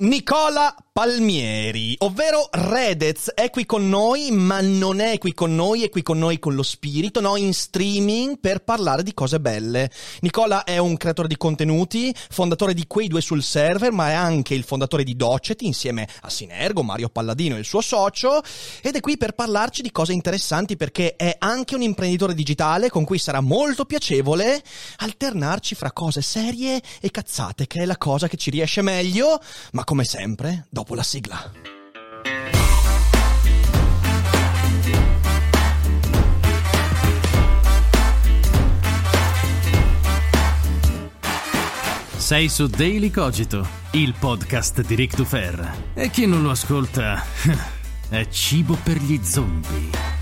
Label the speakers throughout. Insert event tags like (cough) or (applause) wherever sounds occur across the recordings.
Speaker 1: Nicola Palmieri, ovvero Redez, è qui con noi, ma non è qui con noi, è qui con noi con lo spirito, no, in streaming per parlare di cose belle. Nicola è un creatore di contenuti, fondatore di Quei due sul server, ma è anche il fondatore di Docet insieme a Sinergo, Mario Palladino e il suo socio, ed è qui per parlarci di cose interessanti perché è anche un imprenditore digitale con cui sarà molto piacevole alternarci fra cose serie e cazzate, che è la cosa che ci riesce meglio, ma come sempre, dopo la sigla.
Speaker 2: Sei su Daily Cogito, il podcast di Rick Dufer. E chi non lo ascolta (laughs) è cibo per gli zombie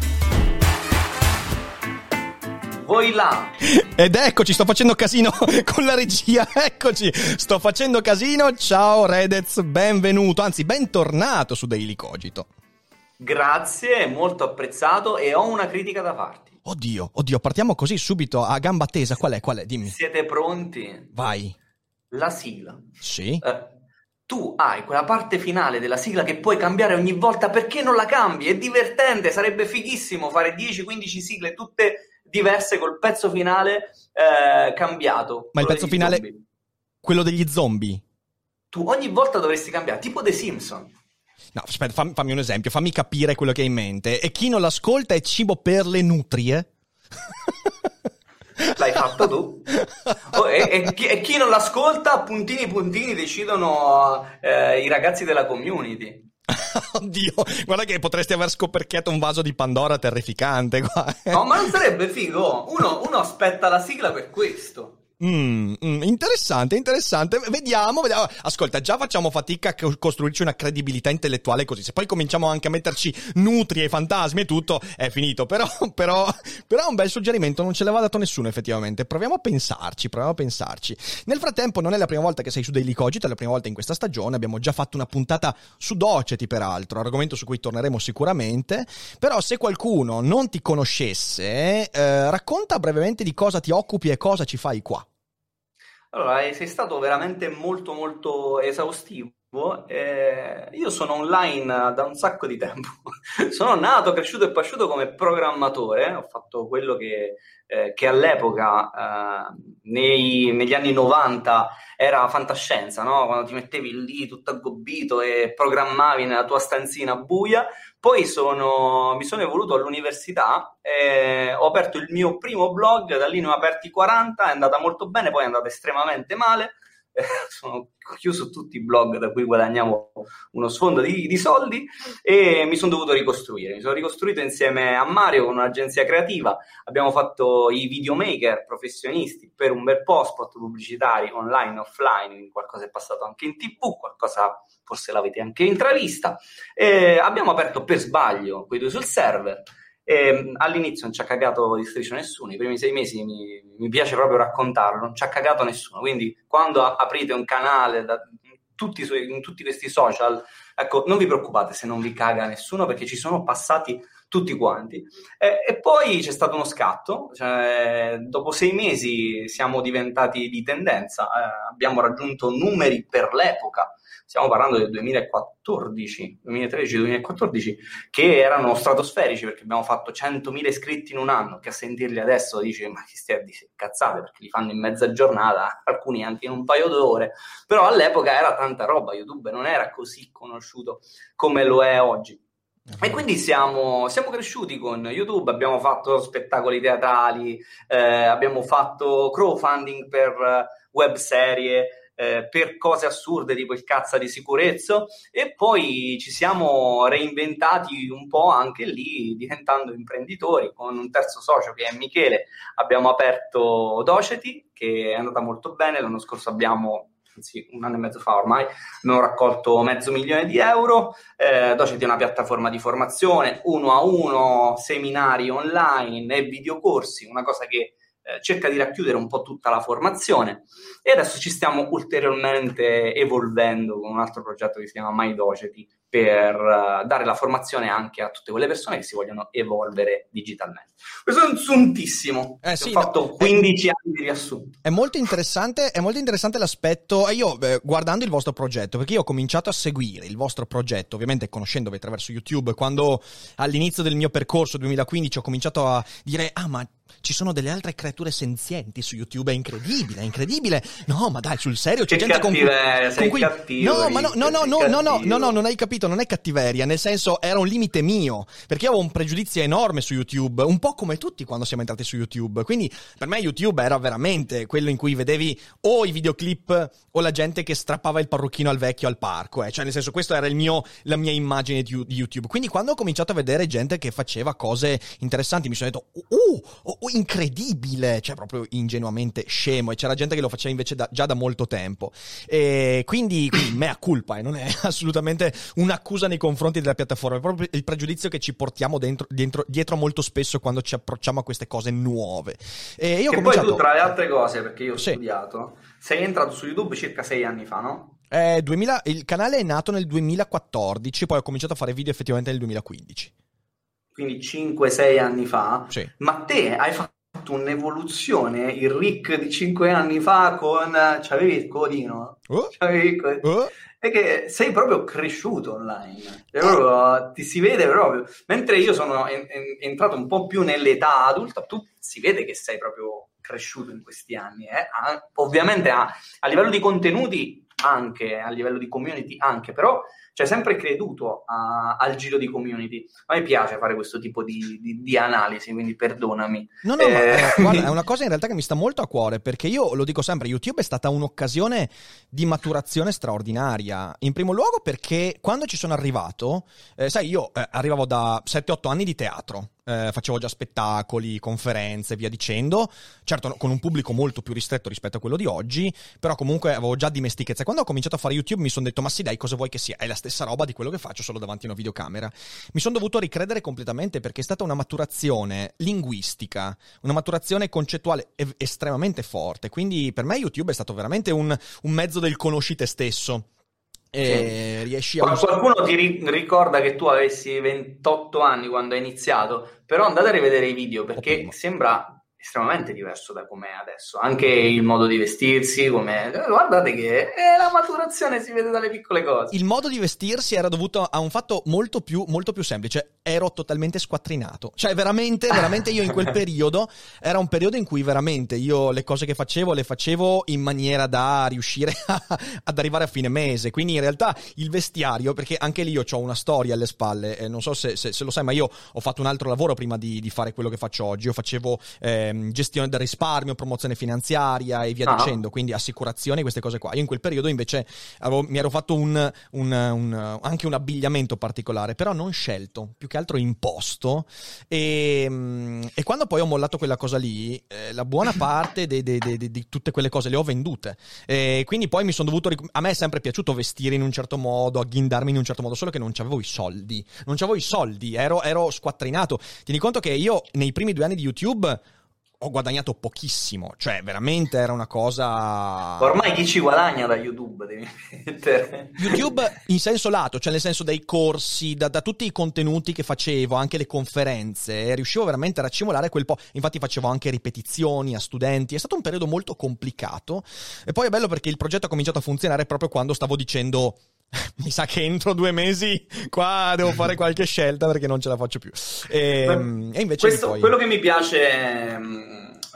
Speaker 3: voi là.
Speaker 1: Ed eccoci, sto facendo casino (laughs) con la regia, eccoci, sto facendo casino. Ciao Redez, benvenuto, anzi bentornato su Daily Cogito.
Speaker 3: Grazie, molto apprezzato e ho una critica da farti.
Speaker 1: Oddio, oddio, partiamo così subito a gamba tesa. Qual è? Qual è? Dimmi.
Speaker 3: Siete pronti?
Speaker 1: Vai.
Speaker 3: La sigla.
Speaker 1: Sì.
Speaker 3: Eh, tu hai quella parte finale della sigla che puoi cambiare ogni volta perché non la cambi? È divertente, sarebbe fighissimo fare 10-15 sigle tutte diverse col pezzo finale eh, cambiato.
Speaker 1: Ma il pezzo finale, zombie. quello degli zombie?
Speaker 3: Tu ogni volta dovresti cambiare, tipo The Simpson.
Speaker 1: No, aspetta, fammi, fammi un esempio, fammi capire quello che hai in mente. E chi non l'ascolta è cibo per le nutrie? (laughs)
Speaker 3: L'hai fatto tu. Oh, e, e, chi, e, chi, non l'ascolta, puntini puntini, decidono eh, i ragazzi della community. (laughs)
Speaker 1: Oddio, guarda che potresti aver scoperchiato un vaso di Pandora terrificante qua.
Speaker 3: no, ma non sarebbe figo. Uno, uno aspetta la sigla per questo.
Speaker 1: Mm, mm, interessante, interessante. Vediamo, vediamo. Ascolta, già facciamo fatica a costruirci una credibilità intellettuale così. Se poi cominciamo anche a metterci nutri e fantasmi e tutto, è finito. (laughs) Però, però, però un bel suggerimento, non ce l'aveva dato nessuno effettivamente. Proviamo a pensarci, proviamo a pensarci. Nel frattempo, non è la prima volta che sei su Daily Cogito, è la prima volta in questa stagione. Abbiamo già fatto una puntata su Doceti, peraltro, argomento su cui torneremo sicuramente. Però, se qualcuno non ti conoscesse, eh, racconta brevemente di cosa ti occupi e cosa ci fai qua.
Speaker 3: Allora, eh, sei stato veramente molto molto esaustivo. Eh, io sono online da un sacco di tempo. (laughs) sono nato, cresciuto e pasciuto come programmatore. Ho fatto quello che, eh, che all'epoca, eh, nei, negli anni 90, era fantascienza, no? quando ti mettevi lì tutto aggobbito e programmavi nella tua stanzina buia. Poi sono, mi sono evoluto all'università, eh, ho aperto il mio primo blog, da lì ne ho aperti 40, è andata molto bene, poi è andata estremamente male. Eh, sono (laughs) chiuso tutti i blog da cui guadagnavo uno sfondo di, di, soldi e mi sono dovuto ricostruire. Mi sono ricostruito insieme a Mario con un'agenzia creativa. Abbiamo fatto i videomaker professionisti per un bel po' spot pubblicitari online, offline, qualcosa è passato anche in tv, qualcosa forse l'avete anche intravista. E abbiamo aperto per sbaglio quei due sul server. E all'inizio non ci ha cagato di striscio nessuno, i primi sei mesi mi, mi, piace proprio raccontarlo, non ci ha cagato nessuno. Quindi quando aprite un canale da, tutti, in tutti questi social, ecco, non vi preoccupate se non vi caga nessuno perché ci sono passati tutti quanti. E, e poi c'è stato uno scatto, cioè, dopo sei mesi siamo diventati di tendenza, eh, abbiamo raggiunto numeri per l'epoca stiamo parlando del 2014, 2013-2014, che erano stratosferici perché abbiamo fatto 100.000 iscritti in un anno, che a sentirli adesso dici ma chi stai a dire cazzate perché li fanno in mezza giornata, (laughs) alcuni anche in un paio d'ore, però all'epoca era tanta roba, YouTube non era così conosciuto come lo è oggi. E quindi siamo, siamo, cresciuti con YouTube, abbiamo fatto spettacoli teatrali, eh, abbiamo fatto crowdfunding per web serie, eh, per cose assurde tipo il cazzo di sicurezza e poi ci siamo reinventati un po' anche lì diventando imprenditori con un terzo socio che è Michele. Abbiamo aperto Doceti che è andata molto bene. L'anno scorso abbiamo anzi un anno e mezzo fa ormai, abbiamo raccolto mezzo milione di euro, eh, Docet è una piattaforma di formazione, uno a uno, seminari online e videocorsi, una cosa che eh, cerca di racchiudere un po' tutta la formazione. E adesso ci stiamo ulteriormente evolvendo con un altro progetto che si chiama My Doceti per uh, dare la formazione anche a tutte quelle persone che si vogliono evolvere digitalmente. Questo è un suntissimo. Eh, sì, ho fatto no, 15 è, anni di riassunto.
Speaker 1: È molto interessante, è molto interessante l'aspetto. Io, eh, guardando il vostro progetto, perché io ho cominciato a seguire il vostro progetto, ovviamente conoscendovi attraverso YouTube, quando all'inizio del mio percorso 2015 ho cominciato a dire: Ah, ma ci sono delle altre creature senzienti su YouTube, è incredibile, è incredibile. No, ma dai, sul serio, c'è
Speaker 3: che
Speaker 1: gente con cui,
Speaker 3: con cui... Cattivo,
Speaker 1: No, ma no, no, no, no, no, no, no, no, non hai capito, non è cattiveria, nel senso era un limite mio, perché avevo un pregiudizio enorme su YouTube, un po' come tutti quando siamo entrati su YouTube. Quindi per me YouTube era veramente quello in cui vedevi o i videoclip o la gente che strappava il parrucchino al vecchio al parco, eh. cioè nel senso questa era mio, la mia immagine di, YouTube. Quindi quando ho cominciato a vedere gente che faceva cose interessanti mi sono detto, uh, uh, uh incredibile, cioè proprio ingenuamente scemo e c'era gente che lo faceva invece da, già da molto tempo. E quindi, quindi mea culpa e eh, non è (laughs) assolutamente un'accusa nei confronti della piattaforma, è proprio il pregiudizio che ci portiamo dentro, dentro, dietro molto spesso quando ci approcciamo a queste cose nuove.
Speaker 3: E io ho cominciato... poi tu tra le altre cose, perché io ho sì. studiato, sei entrato su YouTube circa sei anni fa, no?
Speaker 1: Eh, 2000, il canale è nato nel 2014, poi ho cominciato a fare video effettivamente nel 2015
Speaker 3: quindi 5-6 anni fa,
Speaker 1: sì.
Speaker 3: ma te hai fatto un'evoluzione, il Rick di 5 anni fa con... c'avevi il codino?
Speaker 1: Oh.
Speaker 3: C'avevi il codino? Oh. È che sei proprio cresciuto online, cioè, proprio, ti si vede proprio. Mentre io sono en- en- entrato un po' più nell'età adulta, tu si vede che sei proprio cresciuto in questi anni. Eh? ovviamente a, a livello di contenuti anche, a livello di community anche, però cioè sempre creduto a, al giro di community. A me piace fare questo tipo di, di, di analisi, quindi perdonami.
Speaker 1: No, no, eh... ma, guarda, è una cosa in realtà che mi sta molto a cuore, perché io lo dico sempre, YouTube è stata un'occasione di maturazione straordinaria. In primo luogo perché quando ci sono arrivato, eh, sai, io eh, arrivavo da 7-8 anni di teatro, eh, facevo già spettacoli, conferenze, via dicendo, certo con un pubblico molto più ristretto rispetto a quello di oggi, però comunque avevo già dimestichezza. Quando ho cominciato a fare YouTube mi sono detto, ma sì dai, cosa vuoi che sia? È la stessa roba di quello che faccio solo davanti a una videocamera. Mi sono dovuto ricredere completamente perché è stata una maturazione linguistica, una maturazione concettuale estremamente forte, quindi per me YouTube è stato veramente un, un mezzo del conosci te stesso. E riesci a
Speaker 3: qualcuno ti ri- ricorda che tu avessi 28 anni quando hai iniziato però andate a rivedere i video perché sembra estremamente diverso da com'è adesso. Anche il modo di vestirsi, come guardate che eh, la maturazione si vede dalle piccole cose.
Speaker 1: Il modo di vestirsi era dovuto a un fatto molto più, molto più semplice. Ero totalmente squattrinato. Cioè, veramente, veramente io in quel (laughs) periodo era un periodo in cui veramente io le cose che facevo le facevo in maniera da riuscire (laughs) a, ad arrivare a fine mese. Quindi in realtà il vestiario, perché anche lì io ho una storia alle spalle, eh, non so se, se, se, lo sai, ma io ho fatto un altro lavoro prima di, di fare quello che faccio oggi. Io facevo. Eh, Ehm, gestione del risparmio, promozione finanziaria e via ah. dicendo, quindi assicurazioni, queste cose qua. Io in quel periodo invece avevo, mi ero fatto un, un, un, anche un abbigliamento particolare, però non scelto, più che altro imposto. E, ehm, e quando poi ho mollato quella cosa lì, eh, la buona (laughs) parte di tutte quelle cose le ho vendute. E quindi poi mi sono dovuto... Ric- a me è sempre piaciuto vestire in un certo modo, agghindarmi in un certo modo, solo che non avevo i soldi. Non avevo i soldi, ero, ero squattrinato. Tieni conto che io nei primi due anni di YouTube ho guadagnato pochissimo, cioè veramente era una cosa...
Speaker 3: Ormai chi ci guadagna da YouTube? Devi
Speaker 1: mettere. YouTube in senso lato, cioè nel senso dei corsi, da, da, tutti i contenuti che facevo, anche le conferenze, riuscivo veramente a raccimolare quel po', infatti facevo anche ripetizioni a studenti, è stato un periodo molto complicato e poi è bello perché il progetto ha cominciato a funzionare proprio quando stavo dicendo (laughs) mi sa che entro due mesi qua devo fare (laughs) qualche scelta perché non ce la faccio più. E, e invece
Speaker 3: Questo,
Speaker 1: poi...
Speaker 3: quello che mi piace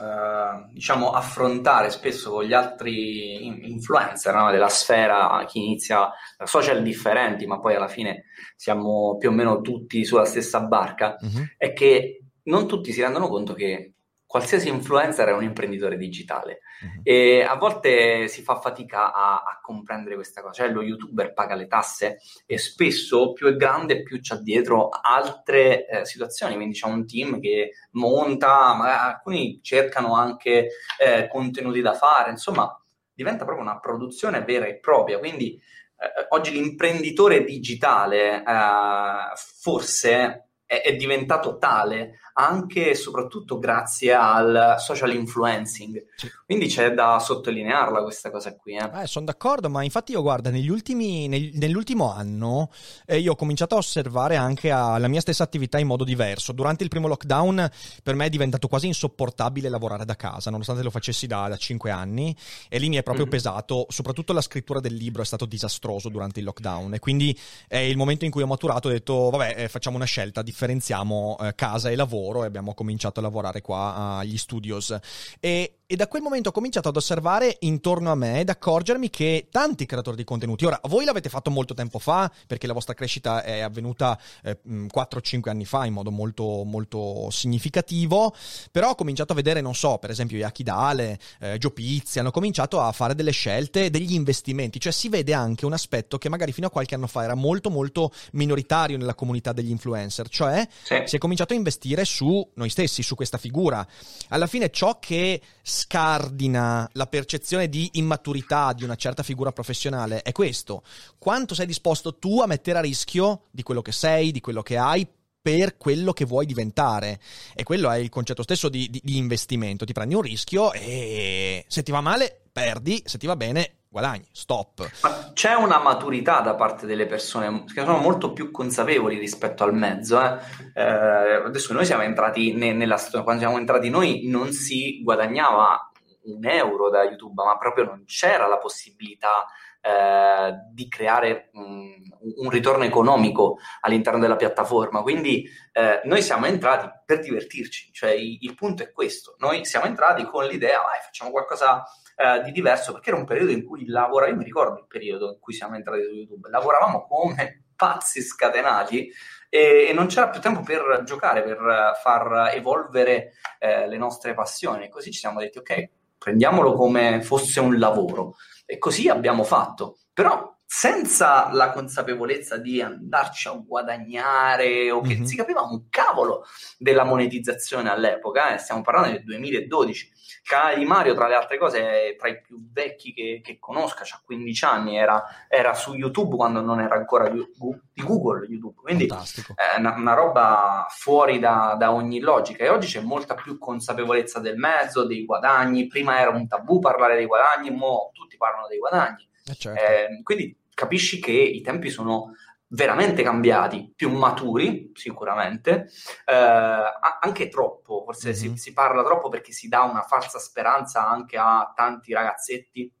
Speaker 3: uh, diciamo affrontare spesso con gli altri influencer no? della sfera, chi inizia social differenti, ma poi alla fine siamo più o meno tutti sulla stessa barca, uh-huh. è che non tutti si rendono conto che qualsiasi influencer è un imprenditore digitale uh-huh. e a volte si fa fatica a, a, comprendere questa cosa, cioè lo youtuber paga le tasse e spesso più è grande più c'ha dietro altre eh, situazioni, quindi c'è un team che monta, ma alcuni cercano anche eh, contenuti da fare, insomma diventa proprio una produzione vera e propria. Quindi eh, oggi l'imprenditore digitale eh, forse è, è diventato tale anche e soprattutto grazie al social influencing. Quindi c'è da sottolinearla questa cosa qui. Eh.
Speaker 1: Eh, sono d'accordo, ma infatti io guarda, negli ultimi, nel, nell'ultimo anno eh, io ho cominciato a osservare anche la mia stessa attività in modo diverso. Durante il primo lockdown per me è diventato quasi insopportabile lavorare da casa, nonostante lo facessi da, da 5 anni e lì mi è proprio mm-hmm. pesato, soprattutto la scrittura del libro è stato disastroso durante il lockdown e quindi è il momento in cui ho maturato ho detto vabbè eh, facciamo una scelta, differenziamo eh, casa e lavoro e abbiamo cominciato a lavorare qua agli studios. E e da quel momento ho cominciato ad osservare intorno a me ed accorgermi che tanti creatori di contenuti, ora voi l'avete fatto molto tempo fa perché la vostra crescita è avvenuta eh, 4-5 anni fa in modo molto, molto significativo, però ho cominciato a vedere, non so, per esempio Yaki Dale, eh, Joe Pizzi, hanno cominciato a fare delle scelte, degli investimenti, cioè si vede anche un aspetto che magari fino a qualche anno fa era molto molto minoritario nella comunità degli influencer, cioè sì. si è cominciato a investire su noi stessi, su questa figura. Alla fine ciò che scardina la percezione di immaturità di una certa figura professionale è questo. Quanto sei disposto tu a mettere a rischio di quello che sei, di quello che hai, per quello che vuoi diventare. E quello è il concetto stesso di, di, di, investimento. Ti prendi un rischio e se ti va male, perdi, se ti va bene, guadagni. Stop.
Speaker 3: Ma c'è una maturità da parte delle persone che sono molto più consapevoli rispetto al mezzo. Eh? Eh, adesso noi siamo entrati ne, nella storia, quando siamo entrati noi non si guadagnava un euro da YouTube, ma proprio non c'era la possibilità eh, di creare un, un, ritorno economico all'interno della piattaforma. Quindi eh, noi siamo entrati per divertirci, cioè il, il, punto è questo. Noi siamo entrati con l'idea, vai, facciamo qualcosa eh, di diverso, perché era un periodo in cui lavoravamo, io mi ricordo il periodo in cui siamo entrati su YouTube, lavoravamo come (laughs) pazzi scatenati e, e non c'era più tempo per giocare, per far evolvere eh, le nostre passioni. Così ci siamo detti, ok, prendiamolo come fosse un lavoro. E così abbiamo fatto. Però senza la consapevolezza di andarci a guadagnare o che mm-hmm. si capiva un cavolo della monetizzazione all'epoca, eh, stiamo parlando del 2012. Il canale di Mario, tra le altre cose, è tra i più vecchi che, che conosca, ha 15 anni, era, era, su YouTube quando non era ancora di Google YouTube, quindi è una, una, roba fuori da, da, ogni logica e oggi c'è molta più consapevolezza del mezzo, dei guadagni, prima era un tabù parlare dei guadagni, ora tutti parlano dei guadagni. Eh certo. eh, quindi capisci che i tempi sono veramente cambiati, più maturi sicuramente, eh, anche troppo, forse mm-hmm. si, mhm. si, parla troppo perché si dà una falsa speranza anche a tanti ragazzetti.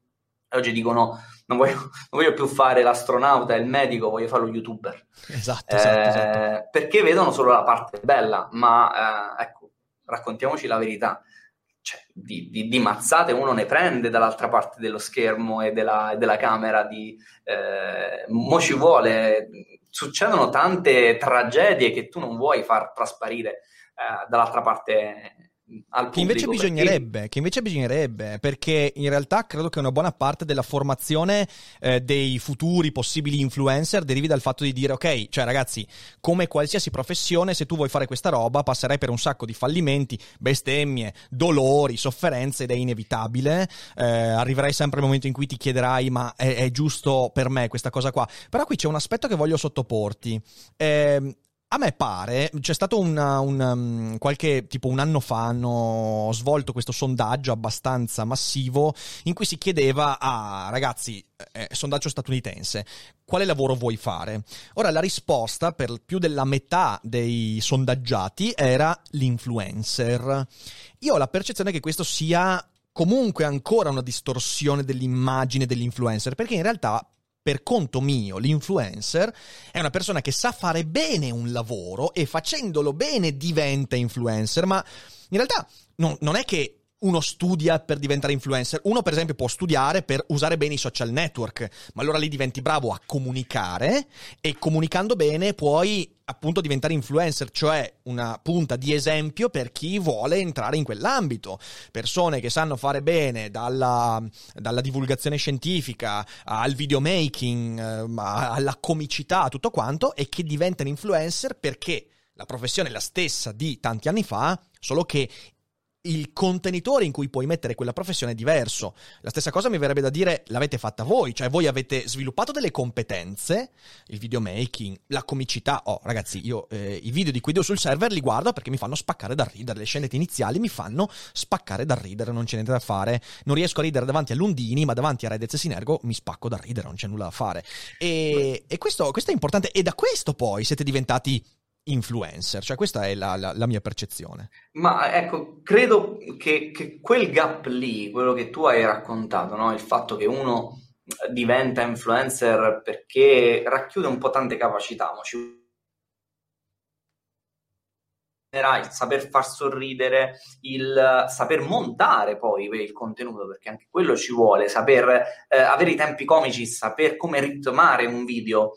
Speaker 3: Oggi dicono non voglio, non voglio più fare l'astronauta e il medico, voglio fare lo youtuber.
Speaker 1: Esatto, esatto,
Speaker 3: eh,
Speaker 1: esatto.
Speaker 3: Perché vedono solo la parte bella, ma eh, ecco, raccontiamoci la verità cioè, di, di, di, mazzate uno ne prende dall'altra parte dello schermo e della, della camera. Di, eh, mo ci vuole, succedono tante tragedie che tu non vuoi far trasparire eh, dall'altra parte al
Speaker 1: che invece bisognerebbe, perché... che invece bisognerebbe, perché in realtà credo che una buona parte della formazione eh, dei futuri possibili influencer derivi dal fatto di dire ok, cioè ragazzi, come qualsiasi professione, se tu vuoi fare questa roba, passerai per un sacco di fallimenti, bestemmie, dolori, sofferenze ed è inevitabile. Eh, arriverai sempre al momento in cui ti chiederai ma è, è, giusto per me questa cosa qua. Però qui c'è un aspetto che voglio sottoporti. Eh, a me pare, c'è stato una, un, um, qualche, tipo un anno fa, hanno svolto questo sondaggio abbastanza massivo in cui si chiedeva a ragazzi, eh, sondaggio statunitense, quale lavoro vuoi fare? Ora la risposta per più della metà dei sondaggiati era l'influencer. Io ho la percezione che questo sia comunque ancora una distorsione dell'immagine dell'influencer, perché in realtà per conto mio, l'influencer è una persona che sa fare bene un lavoro e facendolo bene diventa influencer, ma in realtà no, non è che uno studia per diventare influencer. Uno, per esempio, può studiare per usare bene i social network, ma allora lì diventi bravo a comunicare e comunicando bene puoi appunto diventare influencer, cioè una punta di esempio per chi vuole entrare in quell'ambito. Persone che sanno fare bene dalla, dalla divulgazione scientifica al videomaking, eh, alla comicità, tutto quanto, e che diventano influencer perché la professione è la stessa di tanti anni fa, solo che il contenitore in cui puoi mettere quella professione è diverso. La stessa cosa mi verrebbe da dire l'avete fatta voi, cioè voi avete sviluppato delle competenze, il videomaking, la comicità. Oh, ragazzi, io eh, i video di cui devo sul server li guardo perché mi fanno spaccare dal ridere, le scenette iniziali mi fanno spaccare dal ridere, non c'è niente da fare. Non riesco a ridere davanti a Lundini, ma davanti a Redez e Sinergo mi spacco dal ridere, non c'è nulla da fare. E, e questo, questo è importante e da questo poi siete diventati influencer, cioè questa è la, la, la mia percezione.
Speaker 3: Ma ecco, credo che, che, quel gap lì, quello che tu hai raccontato, no? il fatto che uno diventa influencer perché racchiude un po' tante capacità, ma ci il saper far sorridere, il saper montare poi il contenuto, perché anche quello ci vuole, saper eh, avere i tempi comici, saper come ritmare un video,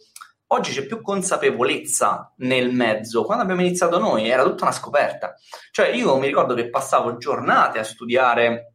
Speaker 3: Oggi c'è più consapevolezza nel mezzo. Quando abbiamo iniziato noi era tutta una scoperta. Cioè io mi ricordo che passavo giornate a studiare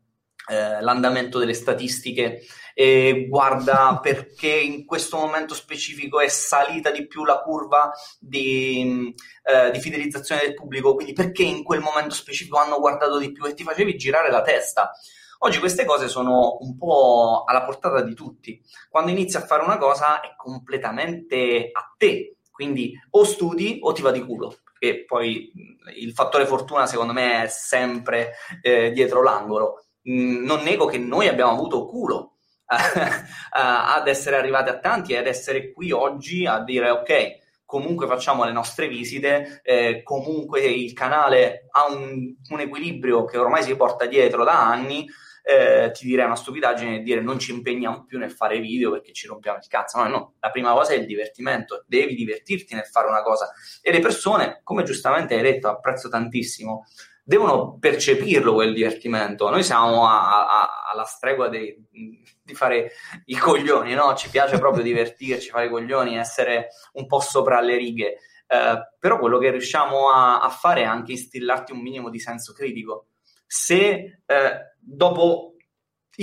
Speaker 3: eh, l'andamento delle statistiche e guarda (laughs) perché in questo momento specifico è salita di più la curva di, eh, di, fidelizzazione del pubblico, quindi perché in quel momento specifico hanno guardato di più e ti facevi girare la testa. Oggi queste cose sono un po' alla portata di tutti. Quando inizi a fare una cosa è completamente a te, quindi o studi o ti va di culo. E poi il fattore fortuna secondo me è sempre eh, dietro l'angolo. Mm, non nego che noi abbiamo avuto culo (laughs) ad essere arrivati a tanti e ad essere qui oggi a dire ok, comunque facciamo le nostre visite, eh, comunque il canale ha un, un, equilibrio che ormai si porta dietro da anni, eh, ti direi una stupidaggine e dire non ci impegniamo più nel fare video perché ci rompiamo il cazzo. No, no, la prima cosa è il divertimento, devi divertirti nel fare una cosa. E le persone, come giustamente hai detto, apprezzo tantissimo, devono percepirlo quel divertimento. Noi siamo a, a, alla stregua dei, di fare i coglioni, no? Ci piace proprio divertirci, fare i coglioni, essere un po' sopra le righe. Eh, però quello che riusciamo a, a, fare è anche instillarti un minimo di senso critico. Se eh, dopo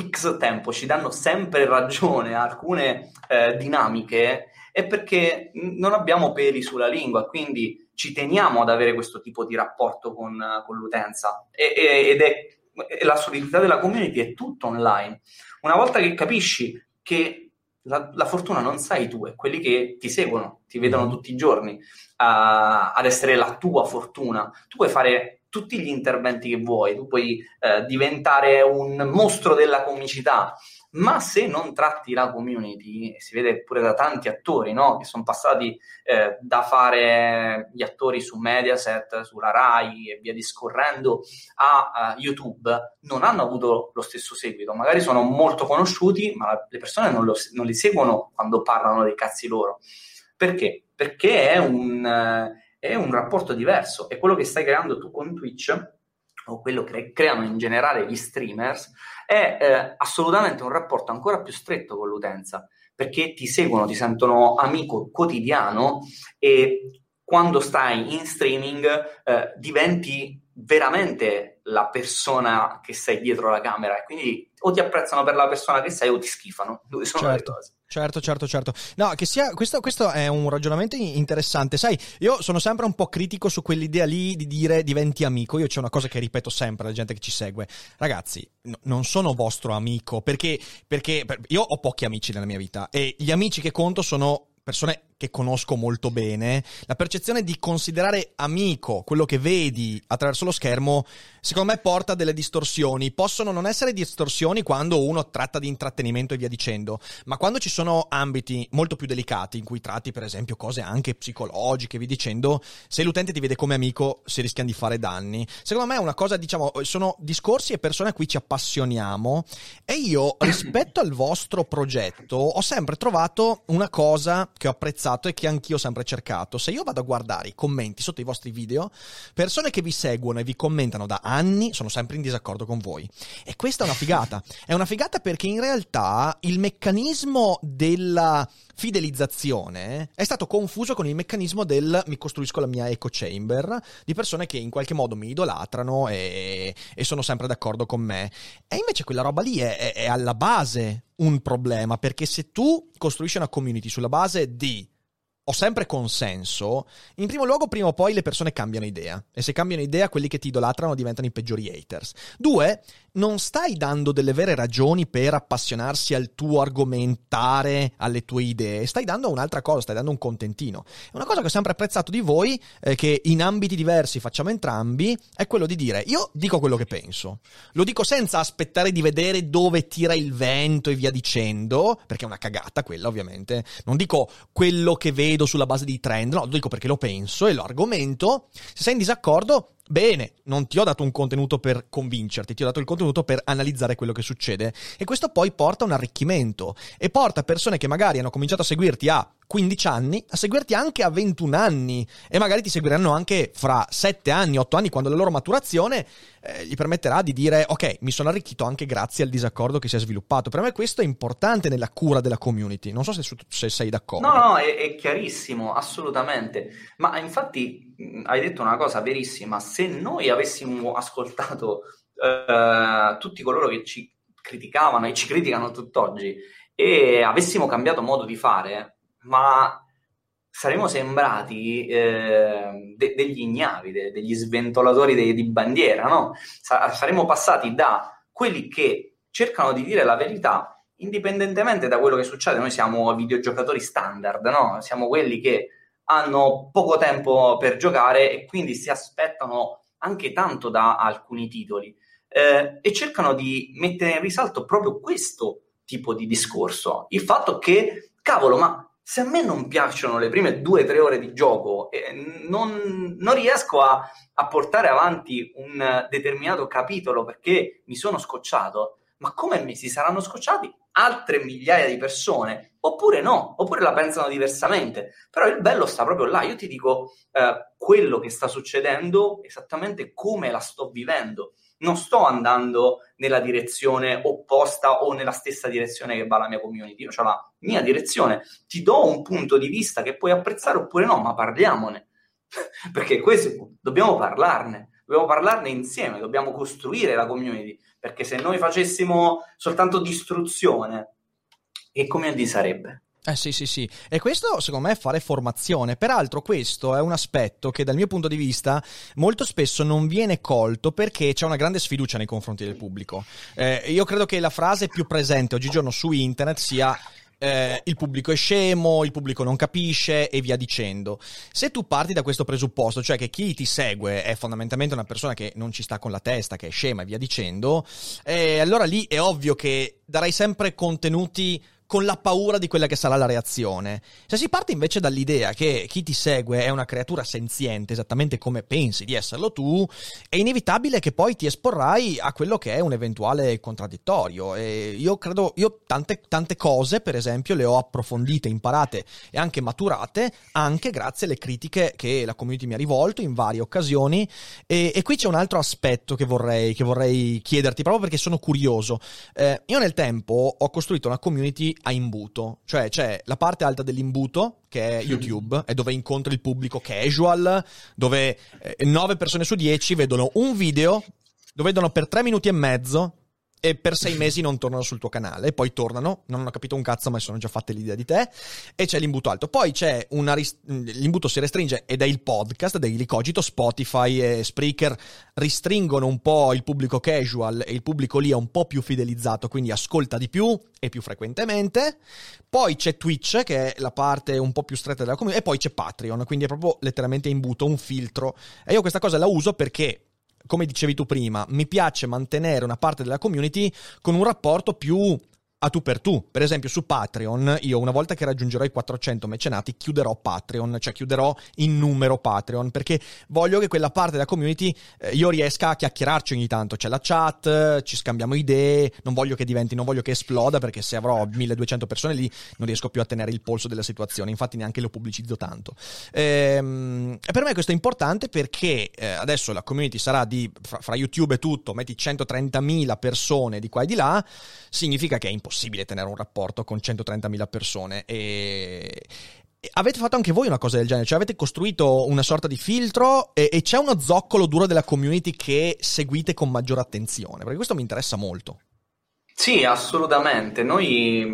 Speaker 3: X tempo ci danno sempre ragione alcune eh, dinamiche, è perché non abbiamo peli sulla lingua, quindi ci teniamo ad avere questo tipo di rapporto con, con l'utenza. E, e, ed è la solidità della community è tutto online. Una volta che capisci che la, la, fortuna non sai tu, è quelli che ti seguono, ti vedono tutti i giorni uh, ad essere la tua fortuna. Tu puoi fare tutti gli interventi che vuoi, tu puoi eh, diventare un mostro della comicità, ma se non tratti la community, si vede pure da tanti attori no? che sono passati eh, da fare gli attori su Mediaset, sulla Rai e via discorrendo a uh, YouTube, non hanno avuto lo stesso seguito. Magari sono molto conosciuti, ma le persone non, lo, non li seguono quando parlano dei cazzi loro. Perché? Perché è un... Uh, è un rapporto diverso. E quello che stai creando tu con Twitch o quello che creano in generale gli streamers è eh, assolutamente un rapporto ancora più stretto con l'utenza perché ti seguono, ti sentono amico quotidiano e quando stai in streaming eh, diventi veramente la persona che sei dietro la camera e quindi o ti apprezzano per la persona che sei o ti schifano. Due sono certo. le cose.
Speaker 1: Certo, certo, certo. No, che sia, questo, questo, è un ragionamento interessante. Sai, io sono sempre un po' critico su quell'idea lì di dire diventi amico. Io c'è una cosa che ripeto sempre alla gente che ci segue. Ragazzi, no, non sono vostro amico perché, perché per, io ho pochi amici nella mia vita e gli amici che conto sono persone che conosco molto bene, la percezione di considerare amico quello che vedi attraverso lo schermo, secondo me porta delle distorsioni. Possono non essere distorsioni quando uno tratta di intrattenimento e via dicendo, ma quando ci sono ambiti molto più delicati in cui tratti per esempio cose anche psicologiche, via dicendo, se l'utente ti vede come amico si rischiano di fare danni. Secondo me è una cosa, diciamo, sono discorsi e persone a cui ci appassioniamo e io (coughs) rispetto al vostro progetto ho sempre trovato una cosa che ho apprezzato apprezzato e che anch'io ho sempre cercato. Se io vado a guardare i commenti sotto i vostri video, persone che vi seguono e vi commentano da anni sono sempre in disaccordo con voi. E questa è una figata. È una figata perché in realtà il meccanismo della fidelizzazione è stato confuso con il meccanismo del mi costruisco la mia echo chamber di persone che in qualche modo mi idolatrano e, e sono sempre d'accordo con me. E invece quella roba lì è, è, è alla base un problema perché se tu costruisci una community sulla base di ho sempre consenso, in primo luogo prima o poi le persone cambiano idea e se cambiano idea quelli che ti idolatrano diventano i peggiori haters. Due, non stai dando delle vere ragioni per appassionarsi al tuo argomentare, alle tue idee, stai dando un'altra cosa, stai dando un contentino. Una cosa che ho sempre apprezzato di voi, eh, che in ambiti diversi facciamo entrambi, è quello di dire io dico quello che penso. Lo dico senza aspettare di vedere dove tira il vento e via dicendo, perché è una cagata quella ovviamente. Non dico quello che vedo sulla base di trend, no, lo dico perché lo penso e lo argomento. Se sei in disaccordo, Bene, non ti ho dato un contenuto per convincerti, ti ho dato il contenuto per analizzare quello che succede. E questo poi porta a un arricchimento e porta persone che magari hanno cominciato a seguirti a 15 anni a seguirti anche a 21 anni e magari ti seguiranno anche fra 7 anni, 8 anni, quando la loro maturazione eh, gli permetterà di dire ok, mi sono arricchito anche grazie al disaccordo che si è sviluppato. Per me questo è importante nella cura della community. Non so se, se sei d'accordo.
Speaker 3: No, no, è, è chiarissimo, assolutamente. Ma infatti hai detto una cosa verissima se noi avessimo ascoltato eh, tutti coloro che ci criticavano e ci criticano tutt'oggi e avessimo cambiato modo di fare, ma saremmo sembrati eh, de- degli ignavi, de- degli sventolatori de- di bandiera, no? Sa- saremmo passati da quelli che cercano di dire la verità indipendentemente da quello che succede. Noi siamo videogiocatori standard, no? Siamo quelli che hanno poco tempo per giocare e quindi si aspettano anche tanto da alcuni titoli eh, e cercano di mettere in risalto proprio questo tipo di discorso. Il fatto che, cavolo, ma se a me non piacciono le prime due o tre ore di gioco, eh, non, non, riesco a, a, portare avanti un determinato capitolo perché mi sono scocciato, ma come mi si saranno scocciati altre migliaia di persone? Oppure no, oppure la pensano diversamente. Però il bello sta proprio là. Io ti dico eh, quello che sta succedendo, esattamente come la sto vivendo. Non sto andando nella direzione opposta o nella stessa direzione che va la mia community. Io ho la mia direzione. Ti do un punto di vista che puoi apprezzare oppure no, ma parliamone. (laughs) Perché questo dobbiamo parlarne dobbiamo parlarne insieme, dobbiamo costruire la community, perché se noi facessimo soltanto distruzione, che community sarebbe?
Speaker 1: Eh sì, sì, sì. E questo secondo me è fare formazione. Peraltro questo è un aspetto che dal mio punto di vista molto spesso non viene colto perché c'è una grande sfiducia nei confronti del pubblico. Eh, io credo che la frase più presente oggigiorno su internet sia eh, il pubblico è scemo, il pubblico non capisce e via dicendo. Se tu parti da questo presupposto, cioè che chi ti segue è fondamentalmente una persona che non ci sta con la testa, che è scema e via dicendo, eh, allora lì è ovvio che darai sempre contenuti con la paura di quella che sarà la reazione. Se si parte invece dall'idea che chi ti segue è una creatura senziente, esattamente come pensi di esserlo tu, è inevitabile che poi ti esporrai a quello che è un eventuale contraddittorio. E io credo, io tante, tante cose, per esempio, le ho approfondite, imparate e anche maturate, anche grazie alle critiche che la community mi ha rivolto in varie occasioni. E, e qui c'è un altro aspetto che vorrei, che vorrei chiederti, proprio perché sono curioso. Eh, io nel tempo ho costruito una community a imbuto, cioè c'è la parte alta dell'imbuto che è YouTube, è dove incontri il pubblico casual, dove eh, 9 persone su 10 vedono un video, lo vedono per 3 minuti e mezzo e per sei mesi non tornano sul tuo canale, poi tornano, non hanno capito un cazzo ma sono già fatte l'idea di te, e c'è l'imbuto alto. Poi c'è una, rist- l'imbuto si restringe ed è il podcast, Daily Cogito, Spotify e Spreaker ristringono un po' il pubblico casual e il pubblico lì è un po' più fidelizzato, quindi ascolta di più e più frequentemente. Poi c'è Twitch, che è la parte un po' più stretta della community, e poi c'è Patreon, quindi è proprio letteralmente imbuto, un filtro. E io questa cosa la uso perché come dicevi tu prima, mi piace mantenere una parte della community con un rapporto più a tu per tu. Per esempio su Patreon, io una volta che raggiungerò i 400 mecenati chiuderò Patreon, cioè chiuderò in numero Patreon, perché voglio che quella parte della community eh, io riesca a chiacchierarci ogni tanto. C'è la chat, ci scambiamo idee, non voglio che diventi, non voglio che esploda, perché se avrò 1200 persone lì non riesco più a tenere il polso della situazione, infatti neanche lo pubblicizzo tanto. Ehm, per me questo è importante perché eh, adesso la community sarà di, fra, fra YouTube e tutto, metti 130.000 persone di qua e di là, significa che è impossibile impossibile tenere un rapporto con 130.000 persone e, Avete fatto anche voi una cosa del genere, cioè avete costruito una sorta di filtro e, e, c'è uno zoccolo duro della community che seguite con maggiore attenzione, perché questo mi interessa molto.
Speaker 3: Sì, assolutamente. Noi,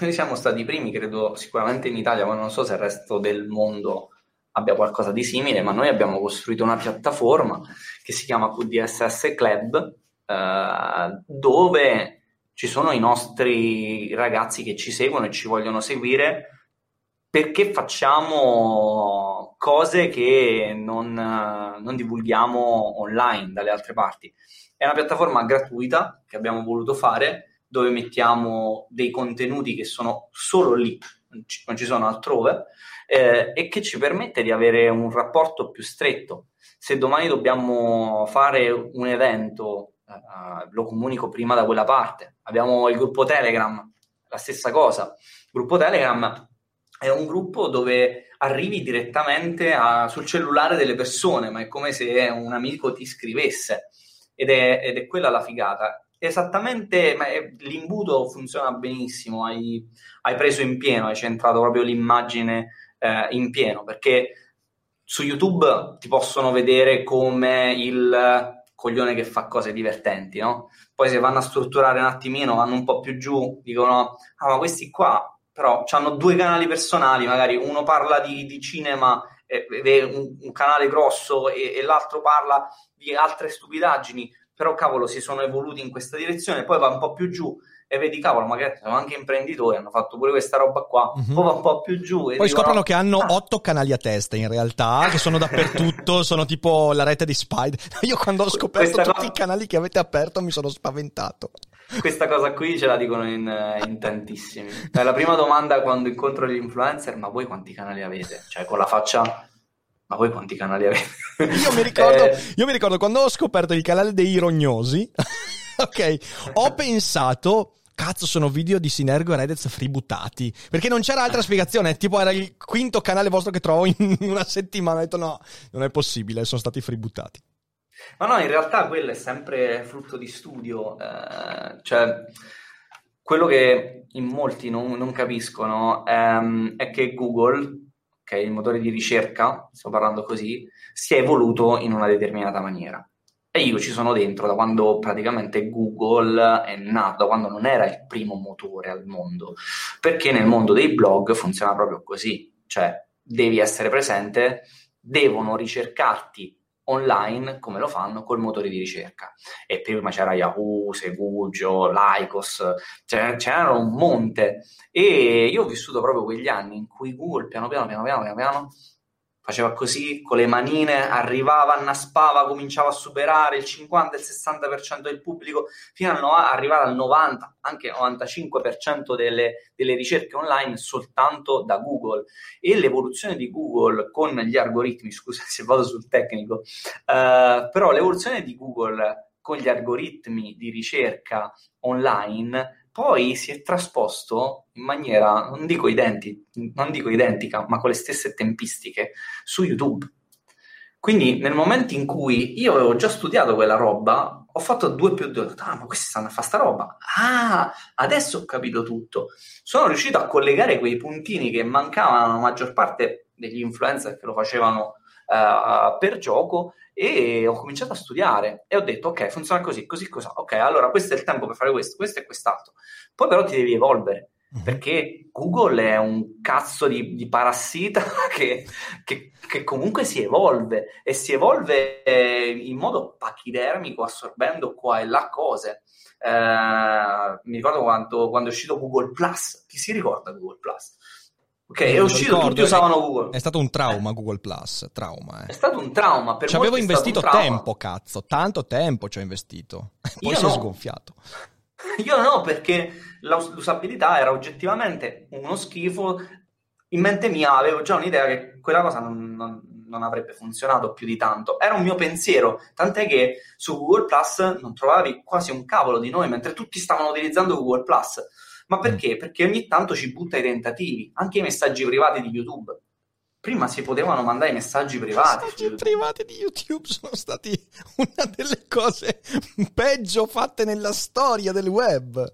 Speaker 3: noi siamo stati i primi, credo, sicuramente in Italia, ma non so se il resto del mondo abbia qualcosa di simile, ma noi abbiamo costruito una piattaforma che si chiama QDSS Club, eh, dove ci sono i nostri ragazzi che ci seguono e ci vogliono seguire perché facciamo cose che non, non divulghiamo online dalle altre parti. È una piattaforma gratuita che abbiamo voluto fare dove mettiamo dei contenuti che sono solo lì, non ci sono altrove, eh, e che ci permette di avere un rapporto più stretto. Se domani dobbiamo fare un evento, eh, lo comunico prima da quella parte. Abbiamo il gruppo Telegram, la stessa cosa. Il gruppo Telegram è un gruppo dove arrivi direttamente a, sul cellulare delle persone, ma è come se un amico ti scrivesse ed è, ed è quella la figata. Esattamente, è, l'imbuto funziona benissimo, hai, hai, preso in pieno, hai centrato proprio l'immagine eh, in pieno, perché su YouTube ti possono vedere come il coglione che fa cose divertenti, no? Poi se vanno a strutturare un attimino, vanno un po' più giù, dicono, ah ma questi qua però hanno due canali personali, magari uno parla di, di cinema eh, un, un, canale grosso e, e, l'altro parla di altre stupidaggini, però cavolo si sono evoluti in questa direzione, poi va un po' più giù e vedi cavolo magari sono anche imprenditori, hanno fatto pure questa roba qua, mm-hmm. poi va un po' più giù.
Speaker 1: Poi dicono, scoprono che hanno ah. otto canali a testa in realtà, che sono dappertutto, (laughs) sono tipo la rete di Spider. (laughs) Io quando ho scoperto questa tutti cosa... i canali che avete aperto mi sono spaventato.
Speaker 3: Questa cosa qui ce la dicono in, in tantissimi. È la prima domanda quando incontro gli influencer, ma voi quanti canali avete? Cioè con la faccia ma voi quanti canali avete?
Speaker 1: io, mi ricordo, (laughs) eh... io mi ricordo quando ho scoperto il canale dei rognosi, ok, ho pensato cazzo sono video di Sinergo e Redez freebootati perché non c'era altra spiegazione tipo era il quinto canale vostro che trovo in (laughs) una settimana ho detto no non è possibile sono stati freebootati
Speaker 3: ma no in realtà quello è sempre frutto di studio eh, cioè quello che in molti non, non capiscono ehm, è che Google che è il motore di ricerca, stiamo parlando così, si è evoluto in una determinata maniera. E io ci sono dentro da quando praticamente Google è nato, da quando non era il primo motore al mondo, perché nel mondo dei blog funziona proprio così, cioè devi essere presente, devono ricercarti online come lo fanno col motore di ricerca. E prima c'era Yahoo, Segugio, Lycos, c'erano un monte. E io ho vissuto proprio quegli anni in cui Google piano piano, piano piano, piano piano faceva così, con le manine, arrivava, annaspava, cominciava a superare il 50, il 60% del pubblico, fino a arrivare al 90, anche 95% delle, delle, ricerche online soltanto da Google. E l'evoluzione di Google con gli algoritmi, (laughs) scusa se vado sul tecnico, eh, però l'evoluzione di Google con gli algoritmi di ricerca online poi si è trasposto in maniera, non dico, identi, non dico identica, ma con le stesse tempistiche su YouTube. Quindi nel momento in cui io avevo già studiato quella roba, ho fatto 2 più 2, ho detto, ah, ma questi stanno a fare sta roba. Ah, adesso ho capito tutto. Sono riuscito a collegare quei puntini che mancavano la maggior parte degli influencer che lo facevano uh, per gioco e ho cominciato a studiare e ho detto ok funziona così, così, così, ok allora questo è il tempo per fare questo, questo e quest'altro. Poi però ti devi evolvere mhm. perché Google è un cazzo di, di parassita (laughs) che, che, che, comunque si evolve e si evolve eh, in modo pachidermico assorbendo qua e là cose. Eh, mi ricordo quando, quando, è uscito Google Plus, chi si ricorda Google Plus? Ok, è uscito, ricordo, tutti usavano Google.
Speaker 1: È stato un trauma eh. Google Plus, trauma. Eh.
Speaker 3: È stato un trauma, per
Speaker 1: Ci avevo investito tempo, cazzo, tanto tempo ci ho investito. (laughs) Poi Io si no. è sgonfiato. (laughs)
Speaker 3: Io no, perché l'usabilità era oggettivamente uno schifo. In mente mia avevo già un'idea che quella cosa non, non, non avrebbe funzionato più di tanto. Era un mio pensiero, tant'è che su Google Plus non trovavi quasi un cavolo di noi, mentre tutti stavano utilizzando Google Plus ma perché? Perché ogni tanto ci butta i tentativi, anche i messaggi privati di YouTube. Prima si potevano mandare i messaggi privati.
Speaker 1: I messaggi privati di YouTube sono stati (laughs) una delle cose peggio fatte nella storia del web.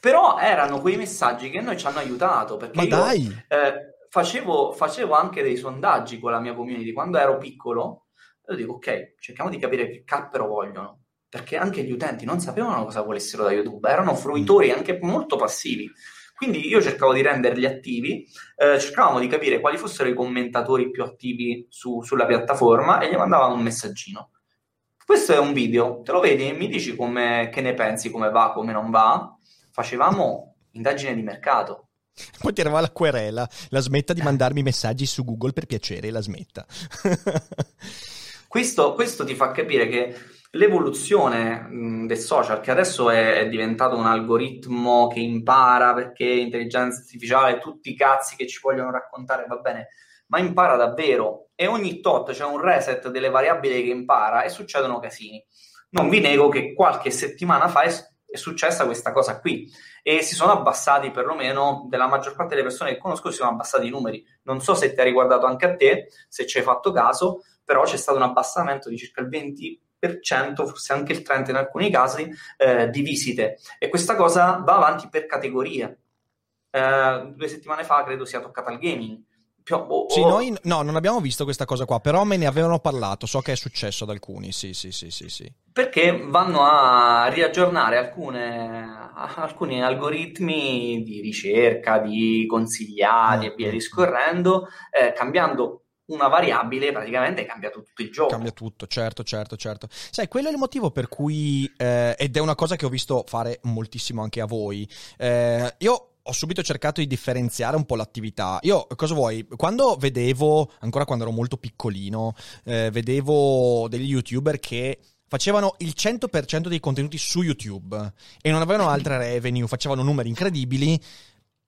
Speaker 3: Però erano quei messaggi che noi ci hanno aiutato. Perché
Speaker 1: Ma
Speaker 3: io,
Speaker 1: dai!
Speaker 3: Eh, facevo, facevo anche dei sondaggi con la mia community. Quando ero piccolo, io dico, ok, cerchiamo di capire che cappero vogliono perché anche gli utenti non sapevano cosa volessero da YouTube, erano fruitori anche molto passivi. Quindi io cercavo di renderli attivi, eh, cercavamo di capire quali fossero i commentatori più attivi su, sulla piattaforma e gli mandavamo un messaggino. Questo è un video, te lo vedi e mi dici come, che ne pensi, come va, come non va. Facevamo indagine di mercato.
Speaker 1: Poi ti arriva la querela, la smetta di (laughs) mandarmi messaggi su Google per piacere, la smetta. (laughs)
Speaker 3: questo, questo ti fa capire che l'evoluzione mh, del social, che adesso è, è, diventato un algoritmo che impara perché intelligenza artificiale, tutti i cazzi che ci vogliono raccontare, va bene, ma impara davvero e ogni tot c'è un reset delle variabili che impara e succedono casini. Non vi nego che qualche settimana fa è, è successa questa cosa qui e si sono abbassati perlomeno della maggior parte delle persone che conosco si sono abbassati i numeri. Non so se ti ha riguardato anche a te, se ci hai fatto caso, però c'è stato un abbassamento di circa il 20 forse anche il 30% in alcuni casi, eh, di visite. E questa cosa va avanti per categorie. Eh, due settimane fa credo sia toccata al gaming.
Speaker 1: Più, oh, sì, noi no, non abbiamo visto questa cosa qua, però me ne avevano parlato, so che è successo ad alcuni, sì, sì, sì, sì, sì.
Speaker 3: Perché vanno a riaggiornare alcune, alcuni algoritmi di ricerca, di consigliati mm. e via discorrendo, eh, cambiando una variabile praticamente cambia tutto il gioco.
Speaker 1: Cambia tutto, certo, certo, certo. Sai, quello è il motivo per cui, eh, ed è una cosa che ho visto fare moltissimo anche a voi, eh, io ho subito cercato di differenziare un po' l'attività. Io, cosa vuoi? Quando vedevo, ancora quando ero molto piccolino, eh, vedevo degli youtuber che facevano il 100% dei contenuti su YouTube e non avevano altre revenue, facevano numeri incredibili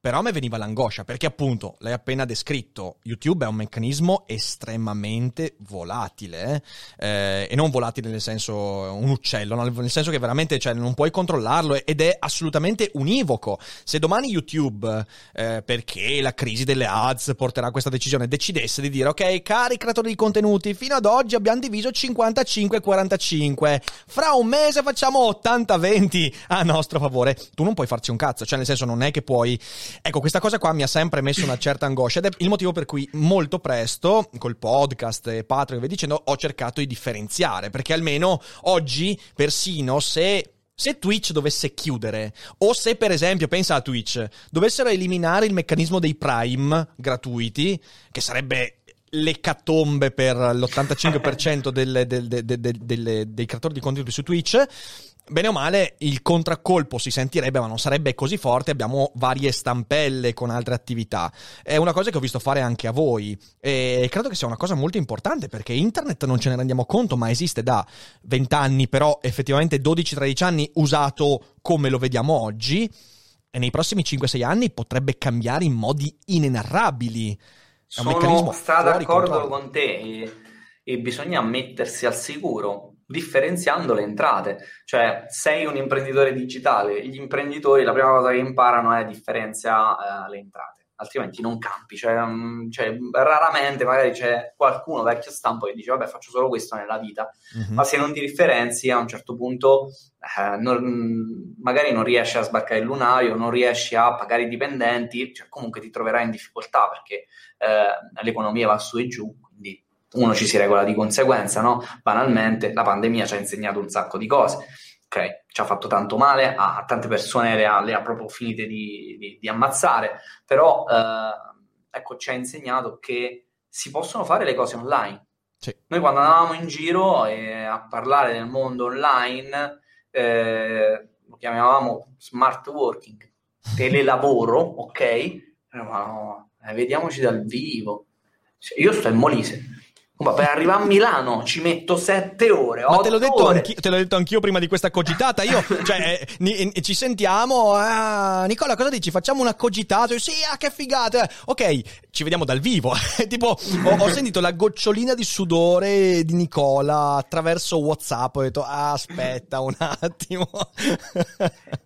Speaker 1: però a me veniva l'angoscia, perché appunto, l'hai appena descritto, YouTube è un meccanismo estremamente volatile, eh, e non volatile nel senso un uccello, nel senso che veramente cioè, non puoi controllarlo ed è assolutamente univoco. Se domani YouTube, eh, perché la crisi delle ads porterà a questa decisione, decidesse di dire, ok, cari creatori di contenuti, fino ad oggi abbiamo diviso 55-45, fra un mese facciamo 80-20 a nostro favore, tu non puoi farci un cazzo, cioè nel senso non è che puoi Ecco, questa cosa qua mi ha sempre messo una certa angoscia ed è il motivo per cui molto presto, col podcast e Patreon e via dicendo, ho cercato di differenziare, perché almeno oggi, persino se se Twitch dovesse chiudere, o se per esempio, pensa a Twitch, dovessero eliminare il meccanismo dei Prime gratuiti, che sarebbe l'ecatombe per l'85% delle, delle, delle, dei creatori di contenuti su Twitch, Bene o male, il contraccolpo si sentirebbe, ma non sarebbe così forte. Abbiamo varie stampelle con altre attività. È una cosa che ho visto fare anche a voi. E credo che sia una cosa molto importante perché internet non ce ne rendiamo conto, ma esiste da 20 anni, però effettivamente 12-13 anni usato come lo vediamo oggi. E nei prossimi 5-6 anni potrebbe cambiare in modi inenarrabili. È
Speaker 3: un Sono stato d'accordo con te e, e bisogna mettersi al sicuro differenziando le entrate. Cioè, sei un imprenditore digitale, gli imprenditori la prima cosa che imparano è differenzia eh, le entrate, altrimenti non campi. Cioè, um, cioè, raramente magari c'è qualcuno vecchio stampo che dice vabbè faccio solo questo nella vita, mm-hmm. ma se non ti differenzi a un certo punto eh, non, magari non riesci a sbarcare il lunario, non riesci a pagare i dipendenti, cioè comunque ti troverai in difficoltà perché eh, l'economia va su e giù, uno ci si regola di conseguenza, no? Banalmente, la pandemia ci ha insegnato un sacco di cose, ok? Ci ha fatto tanto male, a, a tante persone le ha, le ha, proprio finite di, di, di ammazzare, però eh, ecco, ci ha insegnato che si possono fare le cose online. Sì. Noi quando andavamo in giro eh, a parlare del mondo online, eh, lo chiamavamo smart working, telelavoro, ok? No, eh, vediamoci dal vivo. Io sto in Molise, ma per arrivare a Milano ci metto sette ore.
Speaker 1: Ma te l'ho, detto anch'io, te l'ho detto anch'io prima di questa cogitata. Io, (laughs) cioè, eh, ni, ci sentiamo. Eh, Nicola, cosa dici? Facciamo una cogitata? Sì, ah, che figata. Ok, ci vediamo dal vivo. (laughs) tipo, ho, ho, sentito la gocciolina di sudore di Nicola attraverso WhatsApp. Ho detto, ah, aspetta un attimo. (laughs)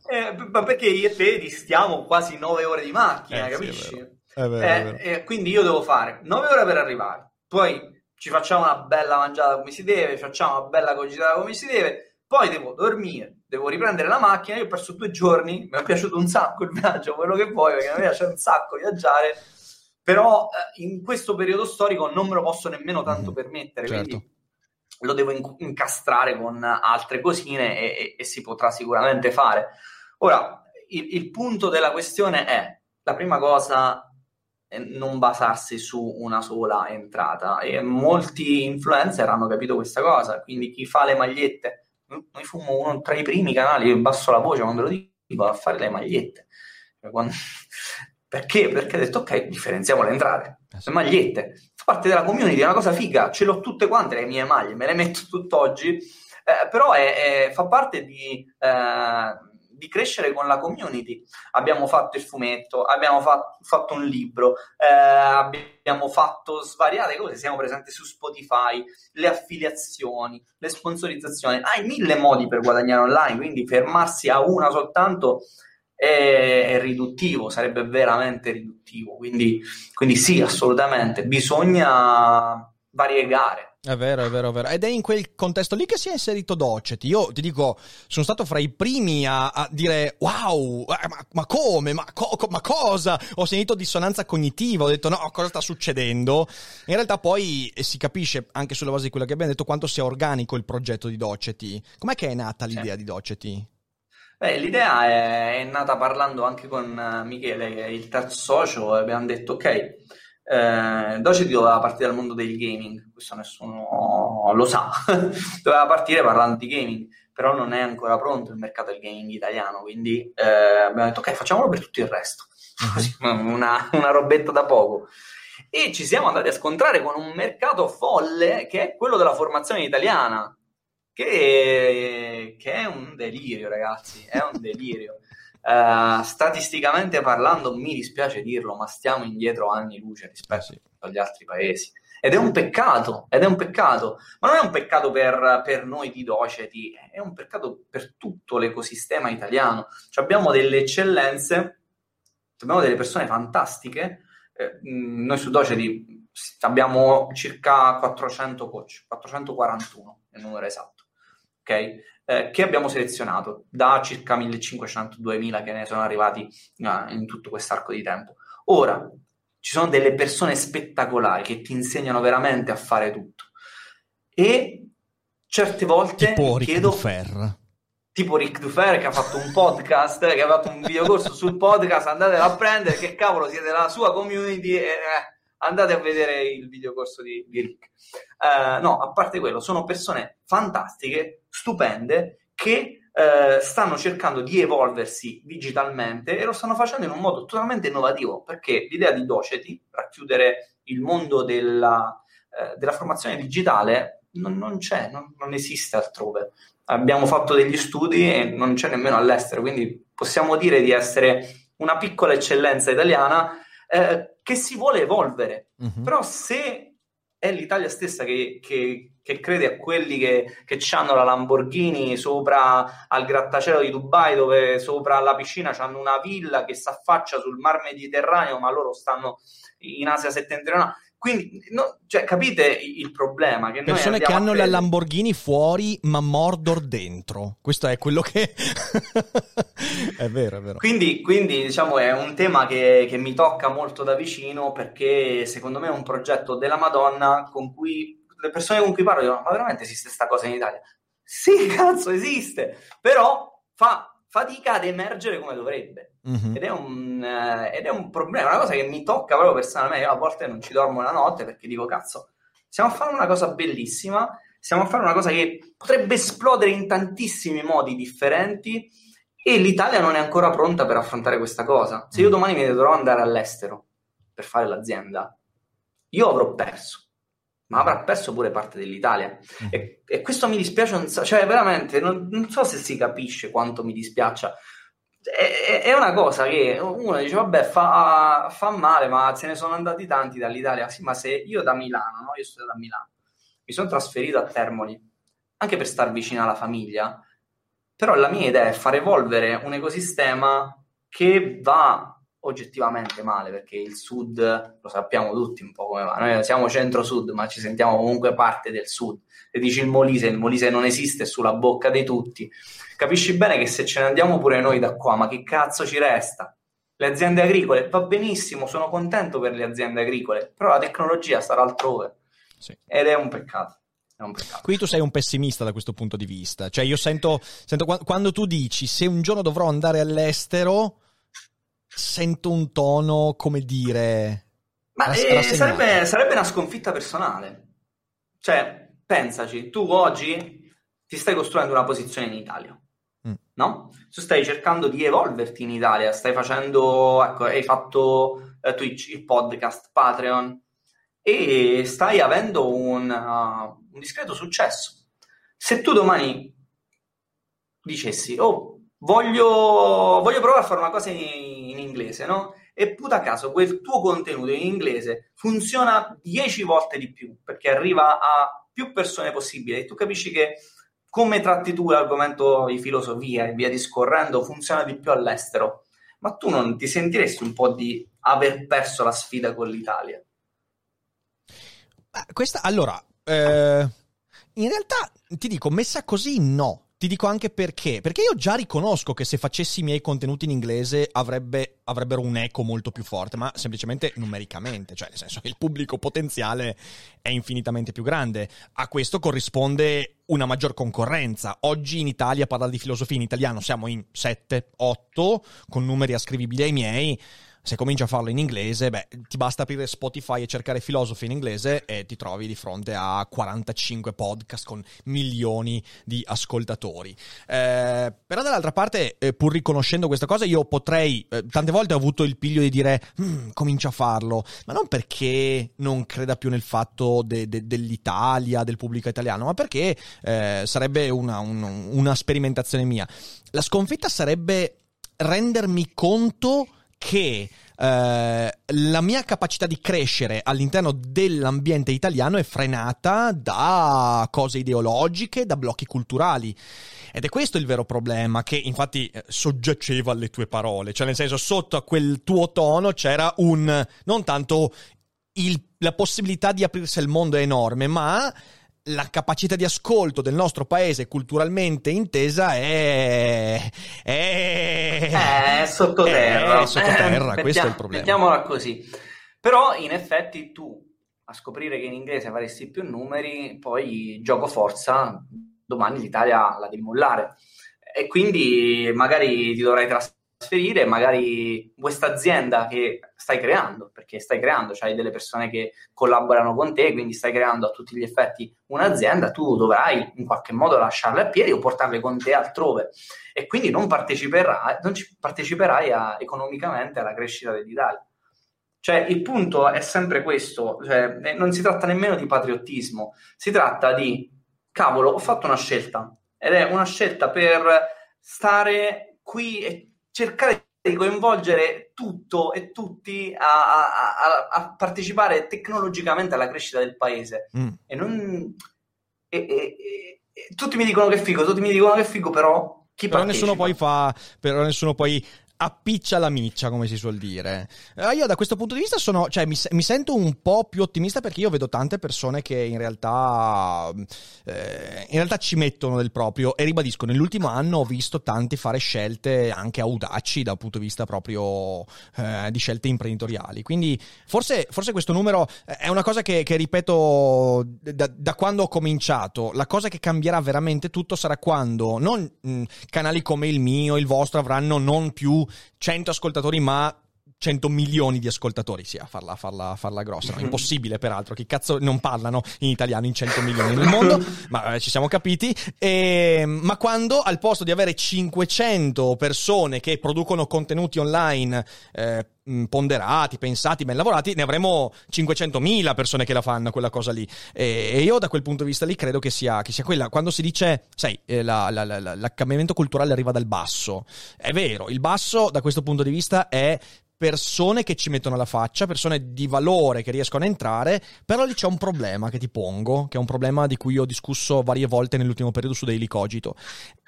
Speaker 3: eh, ma perché io e te distiamo quasi nove ore di macchina, eh, capisci? Sì, è vero. È vero, è vero. Eh, quindi io devo fare nove ore per arrivare. Poi ci facciamo una bella mangiata come si deve, facciamo una bella cogitata come si deve, poi devo dormire, devo riprendere la macchina, io ho perso due giorni, mi è piaciuto un sacco il viaggio, quello che vuoi, perché mi piace un sacco viaggiare, però eh, in questo periodo storico non me lo posso nemmeno tanto mm, permettere, certo. quindi lo devo incastrare con altre cosine e, e, e si potrà sicuramente fare. Ora, il, il punto della questione è, la prima cosa non basarsi su una sola entrata. E molti influencer hanno capito questa cosa quindi chi fa le magliette noi fummo uno tra i primi canali io basso la voce quando lo dico a fare le magliette cioè, quando... (laughs) perché? perché ho detto ok differenziamo le entrate le magliette fa parte della community è una cosa figa ce l'ho tutte quante le mie maglie me le metto (laughs) tutt'oggi. Eh, però è, è, fa parte di eh, di crescere con la community. Abbiamo fatto il fumetto, abbiamo fatto, fatto un libro, eh, abbiamo fatto svariate cose, siamo presenti su Spotify, le affiliazioni, le sponsorizzazioni. Hai mille modi per guadagnare online, quindi fermarsi a una soltanto è, è riduttivo, sarebbe veramente riduttivo. Quindi, quindi sì, assolutamente, bisogna variegare
Speaker 1: è vero, è vero, è vero. Ed è in quel contesto lì che si è inserito Docet. Io ti dico, sono stato fra i primi a, a dire wow, ma, ma, come? Ma, co, ma, cosa? Ho sentito dissonanza cognitiva, ho detto no, cosa sta succedendo? In realtà poi eh, si capisce anche sulla base di quello che abbiamo detto quanto sia organico il progetto di Doceti. Com'è che è nata l'idea sì. di Doceti?
Speaker 3: Beh, l'idea è, è, nata parlando anche con eh, Michele, il terzo socio, e abbiamo detto ok eh, Doceti doveva partire dal mondo del gaming, questo nessuno lo sa, (laughs) doveva partire parlando di gaming, però non è ancora pronto il mercato del gaming italiano, quindi eh, abbiamo detto ok, facciamolo per tutto il resto, (laughs) mhm. una, una robetta da poco. E ci siamo andati a scontrare con un mercato folle che è quello della formazione italiana, che, che è un delirio, ragazzi, è un delirio. Uh, statisticamente parlando, mi dispiace dirlo, ma stiamo indietro anni luce rispetto sì. agli altri paesi. Ed è un peccato, ed è un peccato, ma non è un peccato per, per noi di Doceti, è un peccato per tutto l'ecosistema italiano. Cioè abbiamo delle eccellenze, abbiamo delle persone fantastiche. Eh, noi su Doceti abbiamo circa 400 coach, 441 è il numero esatto, ok? eh, che abbiamo selezionato da circa 1500-2000 che ne sono arrivati eh, in tutto quest'arco di tempo. Ora, ci sono delle persone spettacolari che ti insegnano veramente a fare tutto e certe volte
Speaker 1: tipo
Speaker 3: chiedo...
Speaker 1: Dufer.
Speaker 3: Tipo Rick Dufer che ha fatto un podcast, che ha fatto un videocorso sul podcast, andatelo a prendere, che cavolo siete la sua community e... Eh, andate a vedere il videocorso di, di Rick. Uh, no, a parte quello, sono persone fantastiche, stupende, che uh, stanno cercando di evolversi digitalmente e lo stanno facendo in un modo totalmente innovativo, perché l'idea di Doceti, racchiudere il mondo della, uh, della formazione digitale, non, non c'è, non, non esiste altrove. Abbiamo fatto degli studi e non c'è nemmeno all'estero, quindi possiamo dire di essere una piccola eccellenza italiana eh, che si vuole evolvere. Uh-huh. Però se è l'Italia stessa che, che, che crede a quelli che, che hanno la Lamborghini sopra al grattacielo di Dubai, dove sopra la piscina hanno una villa che si affaccia sul mar Mediterraneo, ma loro stanno in Asia settentrionale quindi, no, cioè, capite il problema? Che
Speaker 1: Persone che hanno la Lamborghini fuori, ma Mordor dentro. Questo è quello che... (laughs) è vero, è vero.
Speaker 3: Quindi, quindi, diciamo, è un tema che, che, mi tocca molto da vicino perché secondo me è un progetto della Madonna con cui le persone con cui parlo dicono, ma veramente esiste questa cosa in Italia? Sì, (laughs) cazzo, esiste, però fa fatica ad emergere come dovrebbe. Mm-hmm. Ed, è un, uh, ed, è un, problema, una cosa che mi tocca proprio personalmente. Io a volte non ci dormo la notte perché dico, cazzo, stiamo a fare una cosa bellissima, stiamo a fare una cosa che potrebbe esplodere in tantissimi modi differenti e l'Italia non è ancora pronta per affrontare questa cosa. Se io mm. domani mi dovrò andare all'estero per fare l'azienda, io avrò perso ma avrà perso pure parte dell'Italia. Mm. E, e, questo mi dispiace, cioè veramente non, non, so se si capisce quanto mi dispiaccia. È, una cosa che uno dice, vabbè, fa, fa, male, ma se ne sono andati tanti dall'Italia. Sì, ma se io da Milano, no? io sto da Milano, mi sono trasferito a Termoli, anche per star vicino alla famiglia, però la mia idea è far evolvere un ecosistema che va oggettivamente male perché il sud lo sappiamo tutti un po' come va. Noi siamo centro-sud, ma ci sentiamo comunque parte del sud. Se dici il Molise, il Molise non esiste sulla bocca di tutti. Capisci bene che se ce ne andiamo pure noi da qua, ma che cazzo ci resta? Le aziende agricole va benissimo, sono contento per le aziende agricole, però la tecnologia sarà altrove. Sì. Ed è un peccato. è un peccato.
Speaker 1: Qui tu sei un pessimista da questo punto di vista. Cioè, io sento, sento quando tu dici se un giorno dovrò andare all'estero, sento un tono, come dire.
Speaker 3: Ma eh, sarebbe, sarebbe una sconfitta personale. Cioè, pensaci, tu oggi ti stai costruendo una posizione in Italia, mm. no? Tu stai cercando di evolverti in Italia, stai facendo, ecco, hai fatto uh, Twitch, il podcast, Patreon e stai avendo un, uh, un discreto successo. Se tu domani dicessi, oh, voglio, voglio provare a fare una cosa in inglese, no? e puta caso quel tuo contenuto in inglese funziona 10 volte di più perché arriva a più persone possibili e tu capisci che come tratti tu l'argomento di filosofia e via discorrendo funziona di più all'estero, ma tu non ti sentiresti un po' di aver perso la sfida con l'Italia?
Speaker 1: Questa, allora, eh, in realtà ti dico, messa così no. Ti dico anche perché. Perché io già riconosco che se facessi i miei contenuti in inglese avrebbe, avrebbero un eco molto più forte, ma semplicemente numericamente, cioè nel senso che il pubblico potenziale è infinitamente più grande. A questo corrisponde una maggior concorrenza. Oggi in Italia parlare di filosofia in italiano siamo in 7, 8, con numeri ascrivibili ai miei se cominci a farlo in inglese, beh, ti basta aprire Spotify e cercare filosofi in inglese e ti trovi di fronte a 45 podcast con milioni di ascoltatori. Eh, però dall'altra parte, eh, pur riconoscendo questa cosa, io potrei, eh, tante volte ho avuto il piglio di dire, mm, comincio a farlo, ma non perché non creda più nel fatto de- de- dell'Italia, del pubblico italiano, ma perché eh, sarebbe una, un, una sperimentazione mia. La sconfitta sarebbe rendermi conto che eh, la mia capacità di crescere all'interno dell'ambiente italiano è frenata da cose ideologiche, da blocchi culturali. Ed è questo il vero problema, che infatti eh, soggiaceva alle tue parole, cioè nel senso sotto a quel tuo tono c'era un non tanto il, la possibilità di aprirsi al mondo è enorme, ma la capacità di ascolto del nostro paese culturalmente intesa è,
Speaker 3: è, è sottoterra.
Speaker 1: È sottoterra, eh, questo è il problema.
Speaker 3: Mettiamola così. Però in effetti tu a scoprire che in inglese faresti più numeri, poi gioco forza, domani l'Italia la devi mollare. E quindi magari ti dovrai trasferire trasferire magari questa azienda che stai creando, perché stai creando, c'hai delle persone che collaborano con te, quindi stai creando a tutti gli effetti un'azienda, tu dovrai in qualche modo lasciarle a piedi o portarle con te altrove e quindi non parteciperai, non parteciperai a, economicamente alla crescita dell'Italia. Cioè, il punto è sempre questo, cioè, eh, non si tratta nemmeno di patriottismo, si tratta di, cavolo, ho fatto una scelta ed è una scelta per stare qui e cercare di coinvolgere tutto e tutti a, a, a partecipare tecnologicamente alla crescita del paese. Mm. E non... E, e, e, tutti mi dicono che è figo, tutti mi dicono che è figo, però chi
Speaker 1: però nessuno poi fa però nessuno poi appiccia la miccia, come si suol dire. Eh, io da questo punto di vista sono, cioè, mi, mi, sento un po' più ottimista perché io vedo tante persone che in realtà, eh, in realtà ci mettono del proprio e ribadisco, nell'ultimo anno ho visto tanti fare scelte anche audaci dal punto di vista proprio eh, di scelte imprenditoriali. Quindi forse, forse, questo numero è una cosa che, che ripeto da, da, quando ho cominciato. La cosa che cambierà veramente tutto sarà quando non mh, canali come il mio, il vostro avranno non più 100 ascoltatori, ma 100 milioni di ascoltatori, sì, a farla, farla, farla grossa. No? Impossibile, peraltro. Chi cazzo non parlano in italiano in 100 milioni nel mondo? (laughs) ma eh, ci siamo capiti. E, ma quando al posto di avere 500 persone che producono contenuti online eh, ponderati, pensati, ben lavorati, ne avremo 500.000 persone che la fanno quella cosa lì. E, e io da quel punto di vista lì credo che sia, che sia quella. Quando si dice, sai, eh, la, la, la, l'accambiamento culturale arriva dal basso, è vero, il basso da questo punto di vista è persone che ci mettono la faccia, persone di valore che riescono a entrare, però lì c'è un problema che ti pongo, che è un problema di cui ho discusso varie volte nell'ultimo periodo su Daily Cogito.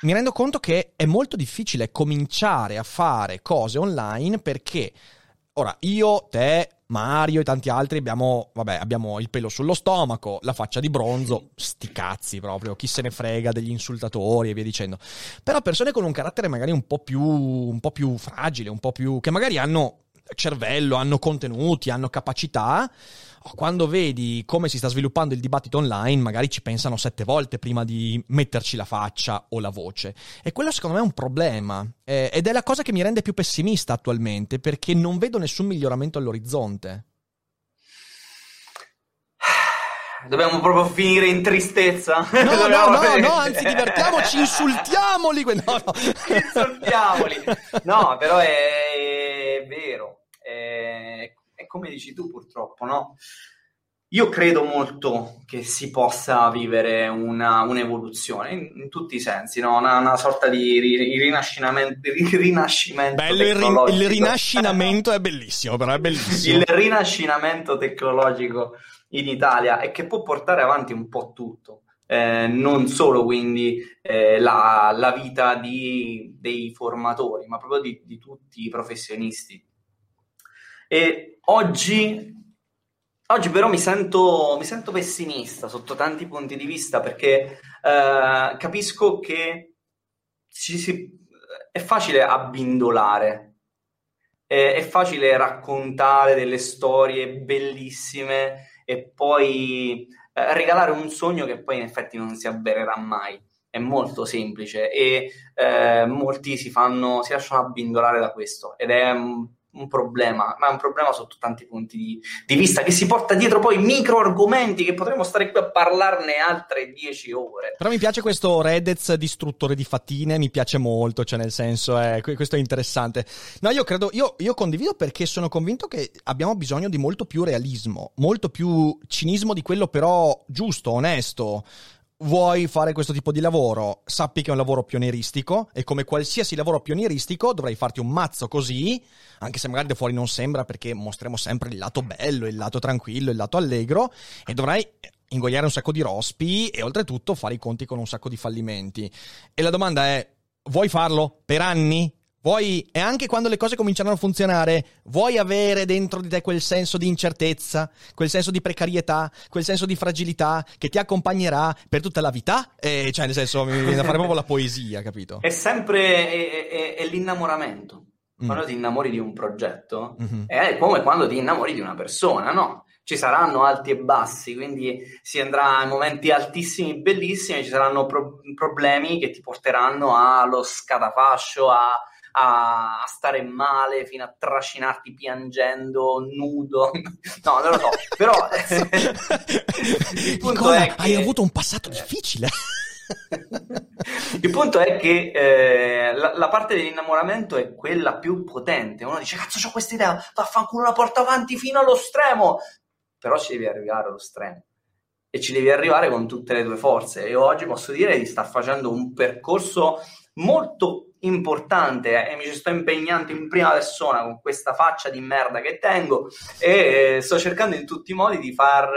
Speaker 1: Mi rendo conto che è molto difficile cominciare a fare cose online perché ora io, te, Mario e tanti altri abbiamo, vabbè, abbiamo il pelo sullo stomaco, la faccia di bronzo, sti cazzi proprio, chi se ne frega degli insultatori e via dicendo. Però persone con un carattere magari un po' più, un po' più fragile, un po' più, che magari hanno cervello, hanno contenuti, hanno capacità, quando vedi come si sta sviluppando il dibattito online, magari ci pensano sette volte prima di metterci la faccia o la voce. E quello secondo me è un problema. Eh, ed è la cosa che mi rende più pessimista attualmente, perché non vedo nessun miglioramento all'orizzonte.
Speaker 3: Dobbiamo proprio finire in tristezza.
Speaker 1: No, no, (laughs) no, no, anzi, divertiamoci, insultiamoli. No, no.
Speaker 3: insultiamoli. No, però è, è vero. È, come dici tu, purtroppo, no? Io credo molto che si possa vivere una, un'evoluzione in, in, tutti i sensi, no? una, una sorta di ri, rinascimento. rinascimento
Speaker 1: Bello, il, il rinascimento è bellissimo, però è (laughs) bellissimo.
Speaker 3: Il rinascimento tecnologico in Italia e che può portare avanti un po' tutto. Eh, non solo quindi eh, la, la, vita di, dei formatori, ma proprio di, di, tutti i professionisti. E oggi, oggi però mi sento, mi sento, pessimista sotto tanti punti di vista perché eh, capisco che ci si, è facile abbindolare, è, è facile raccontare delle storie bellissime e poi eh, regalare un sogno che poi in effetti non si avvererà mai. È molto semplice e eh, molti si, fanno, si lasciano abbindolare da questo ed è un problema, ma è un problema sotto tanti punti di, di, vista che si porta dietro poi micro argomenti che potremmo stare qui a parlarne altre dieci ore.
Speaker 1: Però mi piace questo Redez distruttore di fatine, mi piace molto, cioè nel senso è, questo è interessante. No, io credo, io, io condivido perché sono convinto che abbiamo bisogno di molto più realismo, molto più cinismo di quello però giusto, onesto vuoi fare questo tipo di lavoro, sappi che è un lavoro pionieristico e come qualsiasi lavoro pionieristico dovrai farti un mazzo così, anche se magari da fuori non sembra perché mostriamo sempre il lato bello, il lato tranquillo, il lato allegro e dovrai ingoiare un sacco di rospi e oltretutto fare i conti con un sacco di fallimenti. E la domanda è, vuoi farlo per anni? Vuoi, e anche quando le cose cominceranno a funzionare, vuoi avere dentro di te quel senso di incertezza, quel senso di precarietà, quel senso di fragilità che ti accompagnerà per tutta la vita? E, cioè, nel senso, mi viene da fare proprio la poesia, capito?
Speaker 3: È sempre è, è, è l'innamoramento. Mm. Quando mm. ti innamori di un progetto, mm-hmm. è come quando ti innamori di una persona, no? Ci saranno alti e bassi, quindi si andrà a momenti altissimi, bellissimi, ci saranno pro- problemi che ti porteranno allo scatafascio, a a, a, stare male fino a trascinarti piangendo nudo. (laughs) No, non lo so, però
Speaker 1: il punto Nicola, è che... hai avuto un passato difficile. (laughs)
Speaker 3: Il punto è che eh, la, la, parte dell'innamoramento è quella più potente. Uno dice: Cazzo, ho questa idea, vaffanculo la porta avanti fino allo stremo. Però ci devi arrivare allo stremo e ci devi arrivare con tutte le tue forze. E oggi posso dire di star facendo un percorso molto importante eh, e mi ci sto impegnando in prima persona con questa faccia di merda che tengo e eh, sto cercando in tutti i modi di far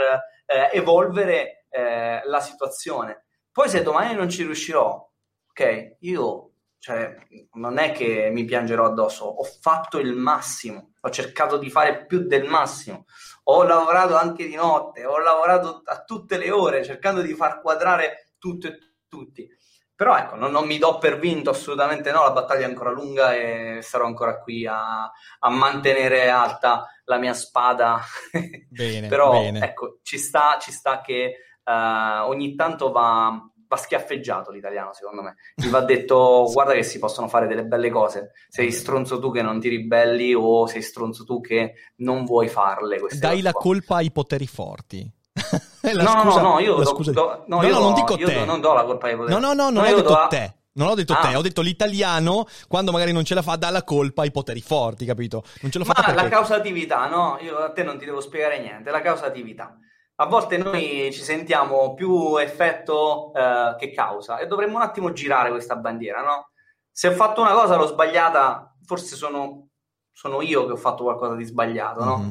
Speaker 3: eh, evolvere eh, la situazione. Poi se domani non ci riuscirò, ok, io cioè, non è che mi piangerò addosso, ho fatto il massimo, ho cercato di fare più del massimo, ho lavorato anche di notte, ho lavorato a tutte le ore cercando di far quadrare tutto e tutti però ecco, non, non, mi do per vinto assolutamente no, la battaglia è ancora lunga e sarò ancora qui a, a mantenere alta la mia spada. (laughs) Bene, Però bene. ecco, ci sta, ci sta che uh, ogni tanto va, va, schiaffeggiato l'italiano, secondo me. Gli va detto, (laughs) guarda che si possono fare delle belle cose. Sei stronzo tu che non ti ribelli o sei stronzo tu che non vuoi farle.
Speaker 1: Dai la colpa ai poteri forti. (laughs)
Speaker 3: no, scusa, no, no, io, do, do, no, no, io non dico te. non do la colpa ai poteri.
Speaker 1: No, no, no, non ho detto te. Non ho detto ah. te, ho detto l'italiano quando magari non ce la fa dà la colpa ai poteri forti, capito? Non ce l'ho fatta
Speaker 3: perché... la causatività, no? Io a te non ti devo spiegare niente, la causatività. A volte noi ci sentiamo più effetto eh, che causa e dovremmo un attimo girare questa bandiera, no? Se ho fatto una cosa l'ho sbagliata, forse sono, sono io che ho fatto qualcosa di sbagliato, no? Mm-hmm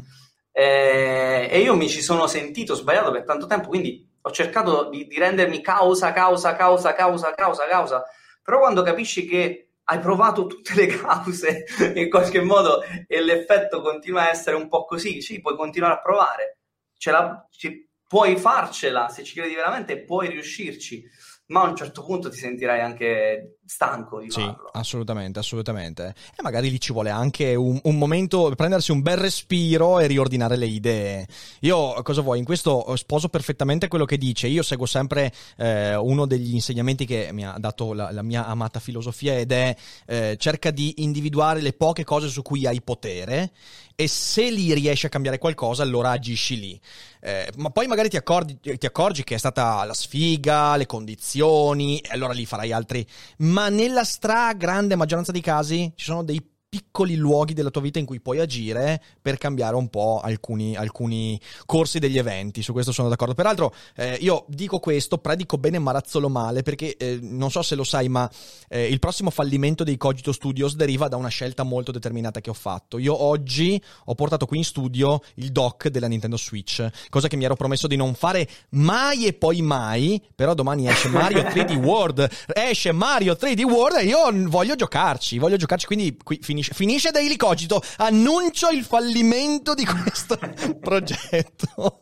Speaker 3: eh, e io mi ci sono sentito sbagliato per tanto tempo, quindi ho cercato di, di rendermi causa, causa, causa, causa, causa, causa, però quando capisci che hai provato tutte le cause (laughs) in qualche modo e l'effetto continua a essere un po' così, sì, puoi continuare a provare, la, ci, puoi farcela se ci credi veramente, puoi riuscirci, ma a un certo punto ti sentirai anche stanco di
Speaker 1: sì,
Speaker 3: farlo.
Speaker 1: assolutamente, assolutamente. E magari lì ci vuole anche un, un, momento, prendersi un bel respiro e riordinare le idee. Io, cosa vuoi, in questo sposo perfettamente quello che dice. Io seguo sempre eh, uno degli insegnamenti che mi ha dato la, la mia amata filosofia ed è eh, cerca di individuare le poche cose su cui hai potere e se lì riesci a cambiare qualcosa allora agisci lì. Eh, ma poi magari ti accorgi, ti accorgi, che è stata la sfiga, le condizioni, e allora lì farai altri. Ma nella stragrande maggioranza dei casi ci sono dei piccoli luoghi della tua vita in cui puoi agire per cambiare un po' alcuni, alcuni corsi degli eventi. Su questo sono d'accordo. Peraltro, eh, io dico questo, predico bene marazzolo male, perché eh, non so se lo sai, ma eh, il prossimo fallimento dei Cogito Studios deriva da una scelta molto determinata che ho fatto. Io oggi ho portato qui in studio il dock della Nintendo Switch, cosa che mi ero promesso di non fare mai e poi mai. Però domani esce Mario 3D World. Esce Mario 3D World e io voglio giocarci, voglio giocarci, quindi qui finisce finisce, finisce Daily Cogito. Annuncio il fallimento di questo (laughs) progetto.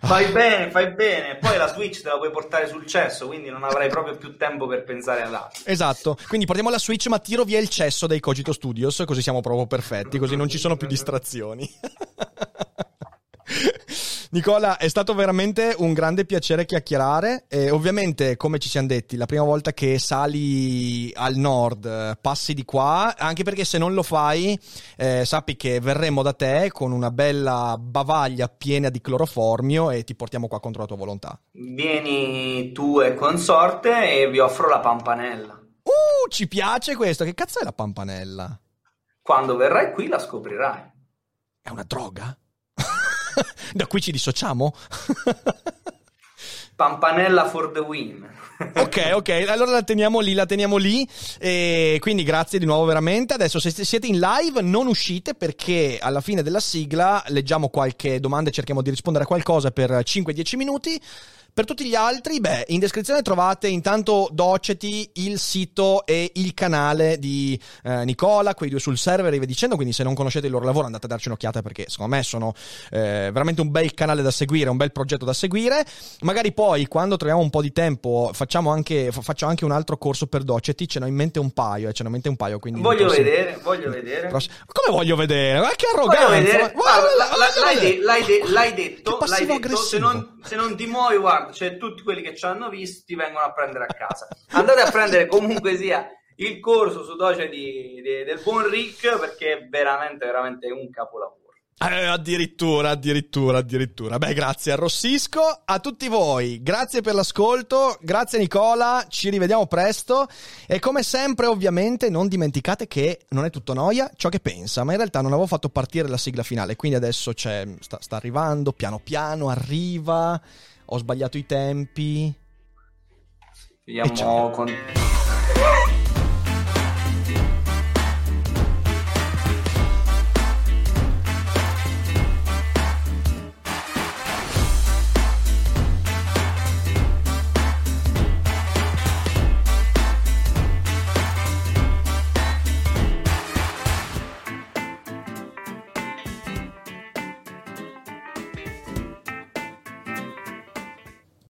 Speaker 3: Fai bene, fai bene. Poi la Switch te la puoi portare sul cesso, quindi non avrai proprio più tempo per pensare ad altro.
Speaker 1: Esatto. Quindi portiamo la Switch, ma tiro via il cesso dai Cogito Studios, così siamo proprio perfetti, così non ci sono più distrazioni. (laughs) Nicola, è stato veramente un grande piacere chiacchierare. E ovviamente, come ci siamo detti, la prima volta che sali al nord, passi di qua, anche perché se non lo fai, eh, sappi che verremo da te con una bella bavaglia piena di cloroformio e ti portiamo qua contro la tua volontà.
Speaker 3: Vieni tu e consorte e vi offro la pampanella.
Speaker 1: Uh, ci piace questo. Che cazzo è la pampanella?
Speaker 3: Quando verrai qui la scoprirai.
Speaker 1: È una droga? (laughs) da qui ci dissociamo? (laughs)
Speaker 3: Pampanella for the win. (laughs)
Speaker 1: ok, ok, allora la teniamo lì, la teniamo lì. E quindi grazie di nuovo veramente. Adesso se siete in live non uscite perché alla fine della sigla leggiamo qualche domanda e cerchiamo di rispondere a qualcosa per 5-10 minuti. Per tutti gli altri, beh, in descrizione trovate intanto Doceti, il sito e il canale di eh, Nicola, quei due sul server e via dicendo, quindi se non conoscete il loro lavoro andate a darci un'occhiata perché secondo me sono eh, veramente un bel canale da seguire, un bel progetto da seguire. Magari poi quando troviamo un po' di tempo facciamo anche, faccio anche un altro corso per Doceti, ce n'ho in mente un paio, eh, ce n'ho in mente un paio. Quindi
Speaker 3: voglio prossimo... vedere, voglio vedere.
Speaker 1: Prossimo... Come voglio vedere? Ma che arroganza!
Speaker 3: Vedere. Guarda, l'hai, de- l'hai, de- l'hai detto, l'hai detto se, non, se non ti muovi, guarda cioè tutti quelli che ci hanno visto ti vengono a prendere a casa. Andate a prendere comunque sia il corso su Doce di, di, del buon Rick perché è veramente, veramente un capolavoro.
Speaker 1: Eh, addirittura, addirittura, addirittura. Beh, grazie, arrossisco a tutti voi. Grazie per l'ascolto, grazie Nicola, ci rivediamo presto. E come sempre, ovviamente, non dimenticate che non è tutto noia ciò che pensa, ma in realtà non avevo fatto partire la sigla finale, quindi adesso sta, sta arrivando, piano piano, arriva ho sbagliato i tempi.
Speaker 3: Vediamo con...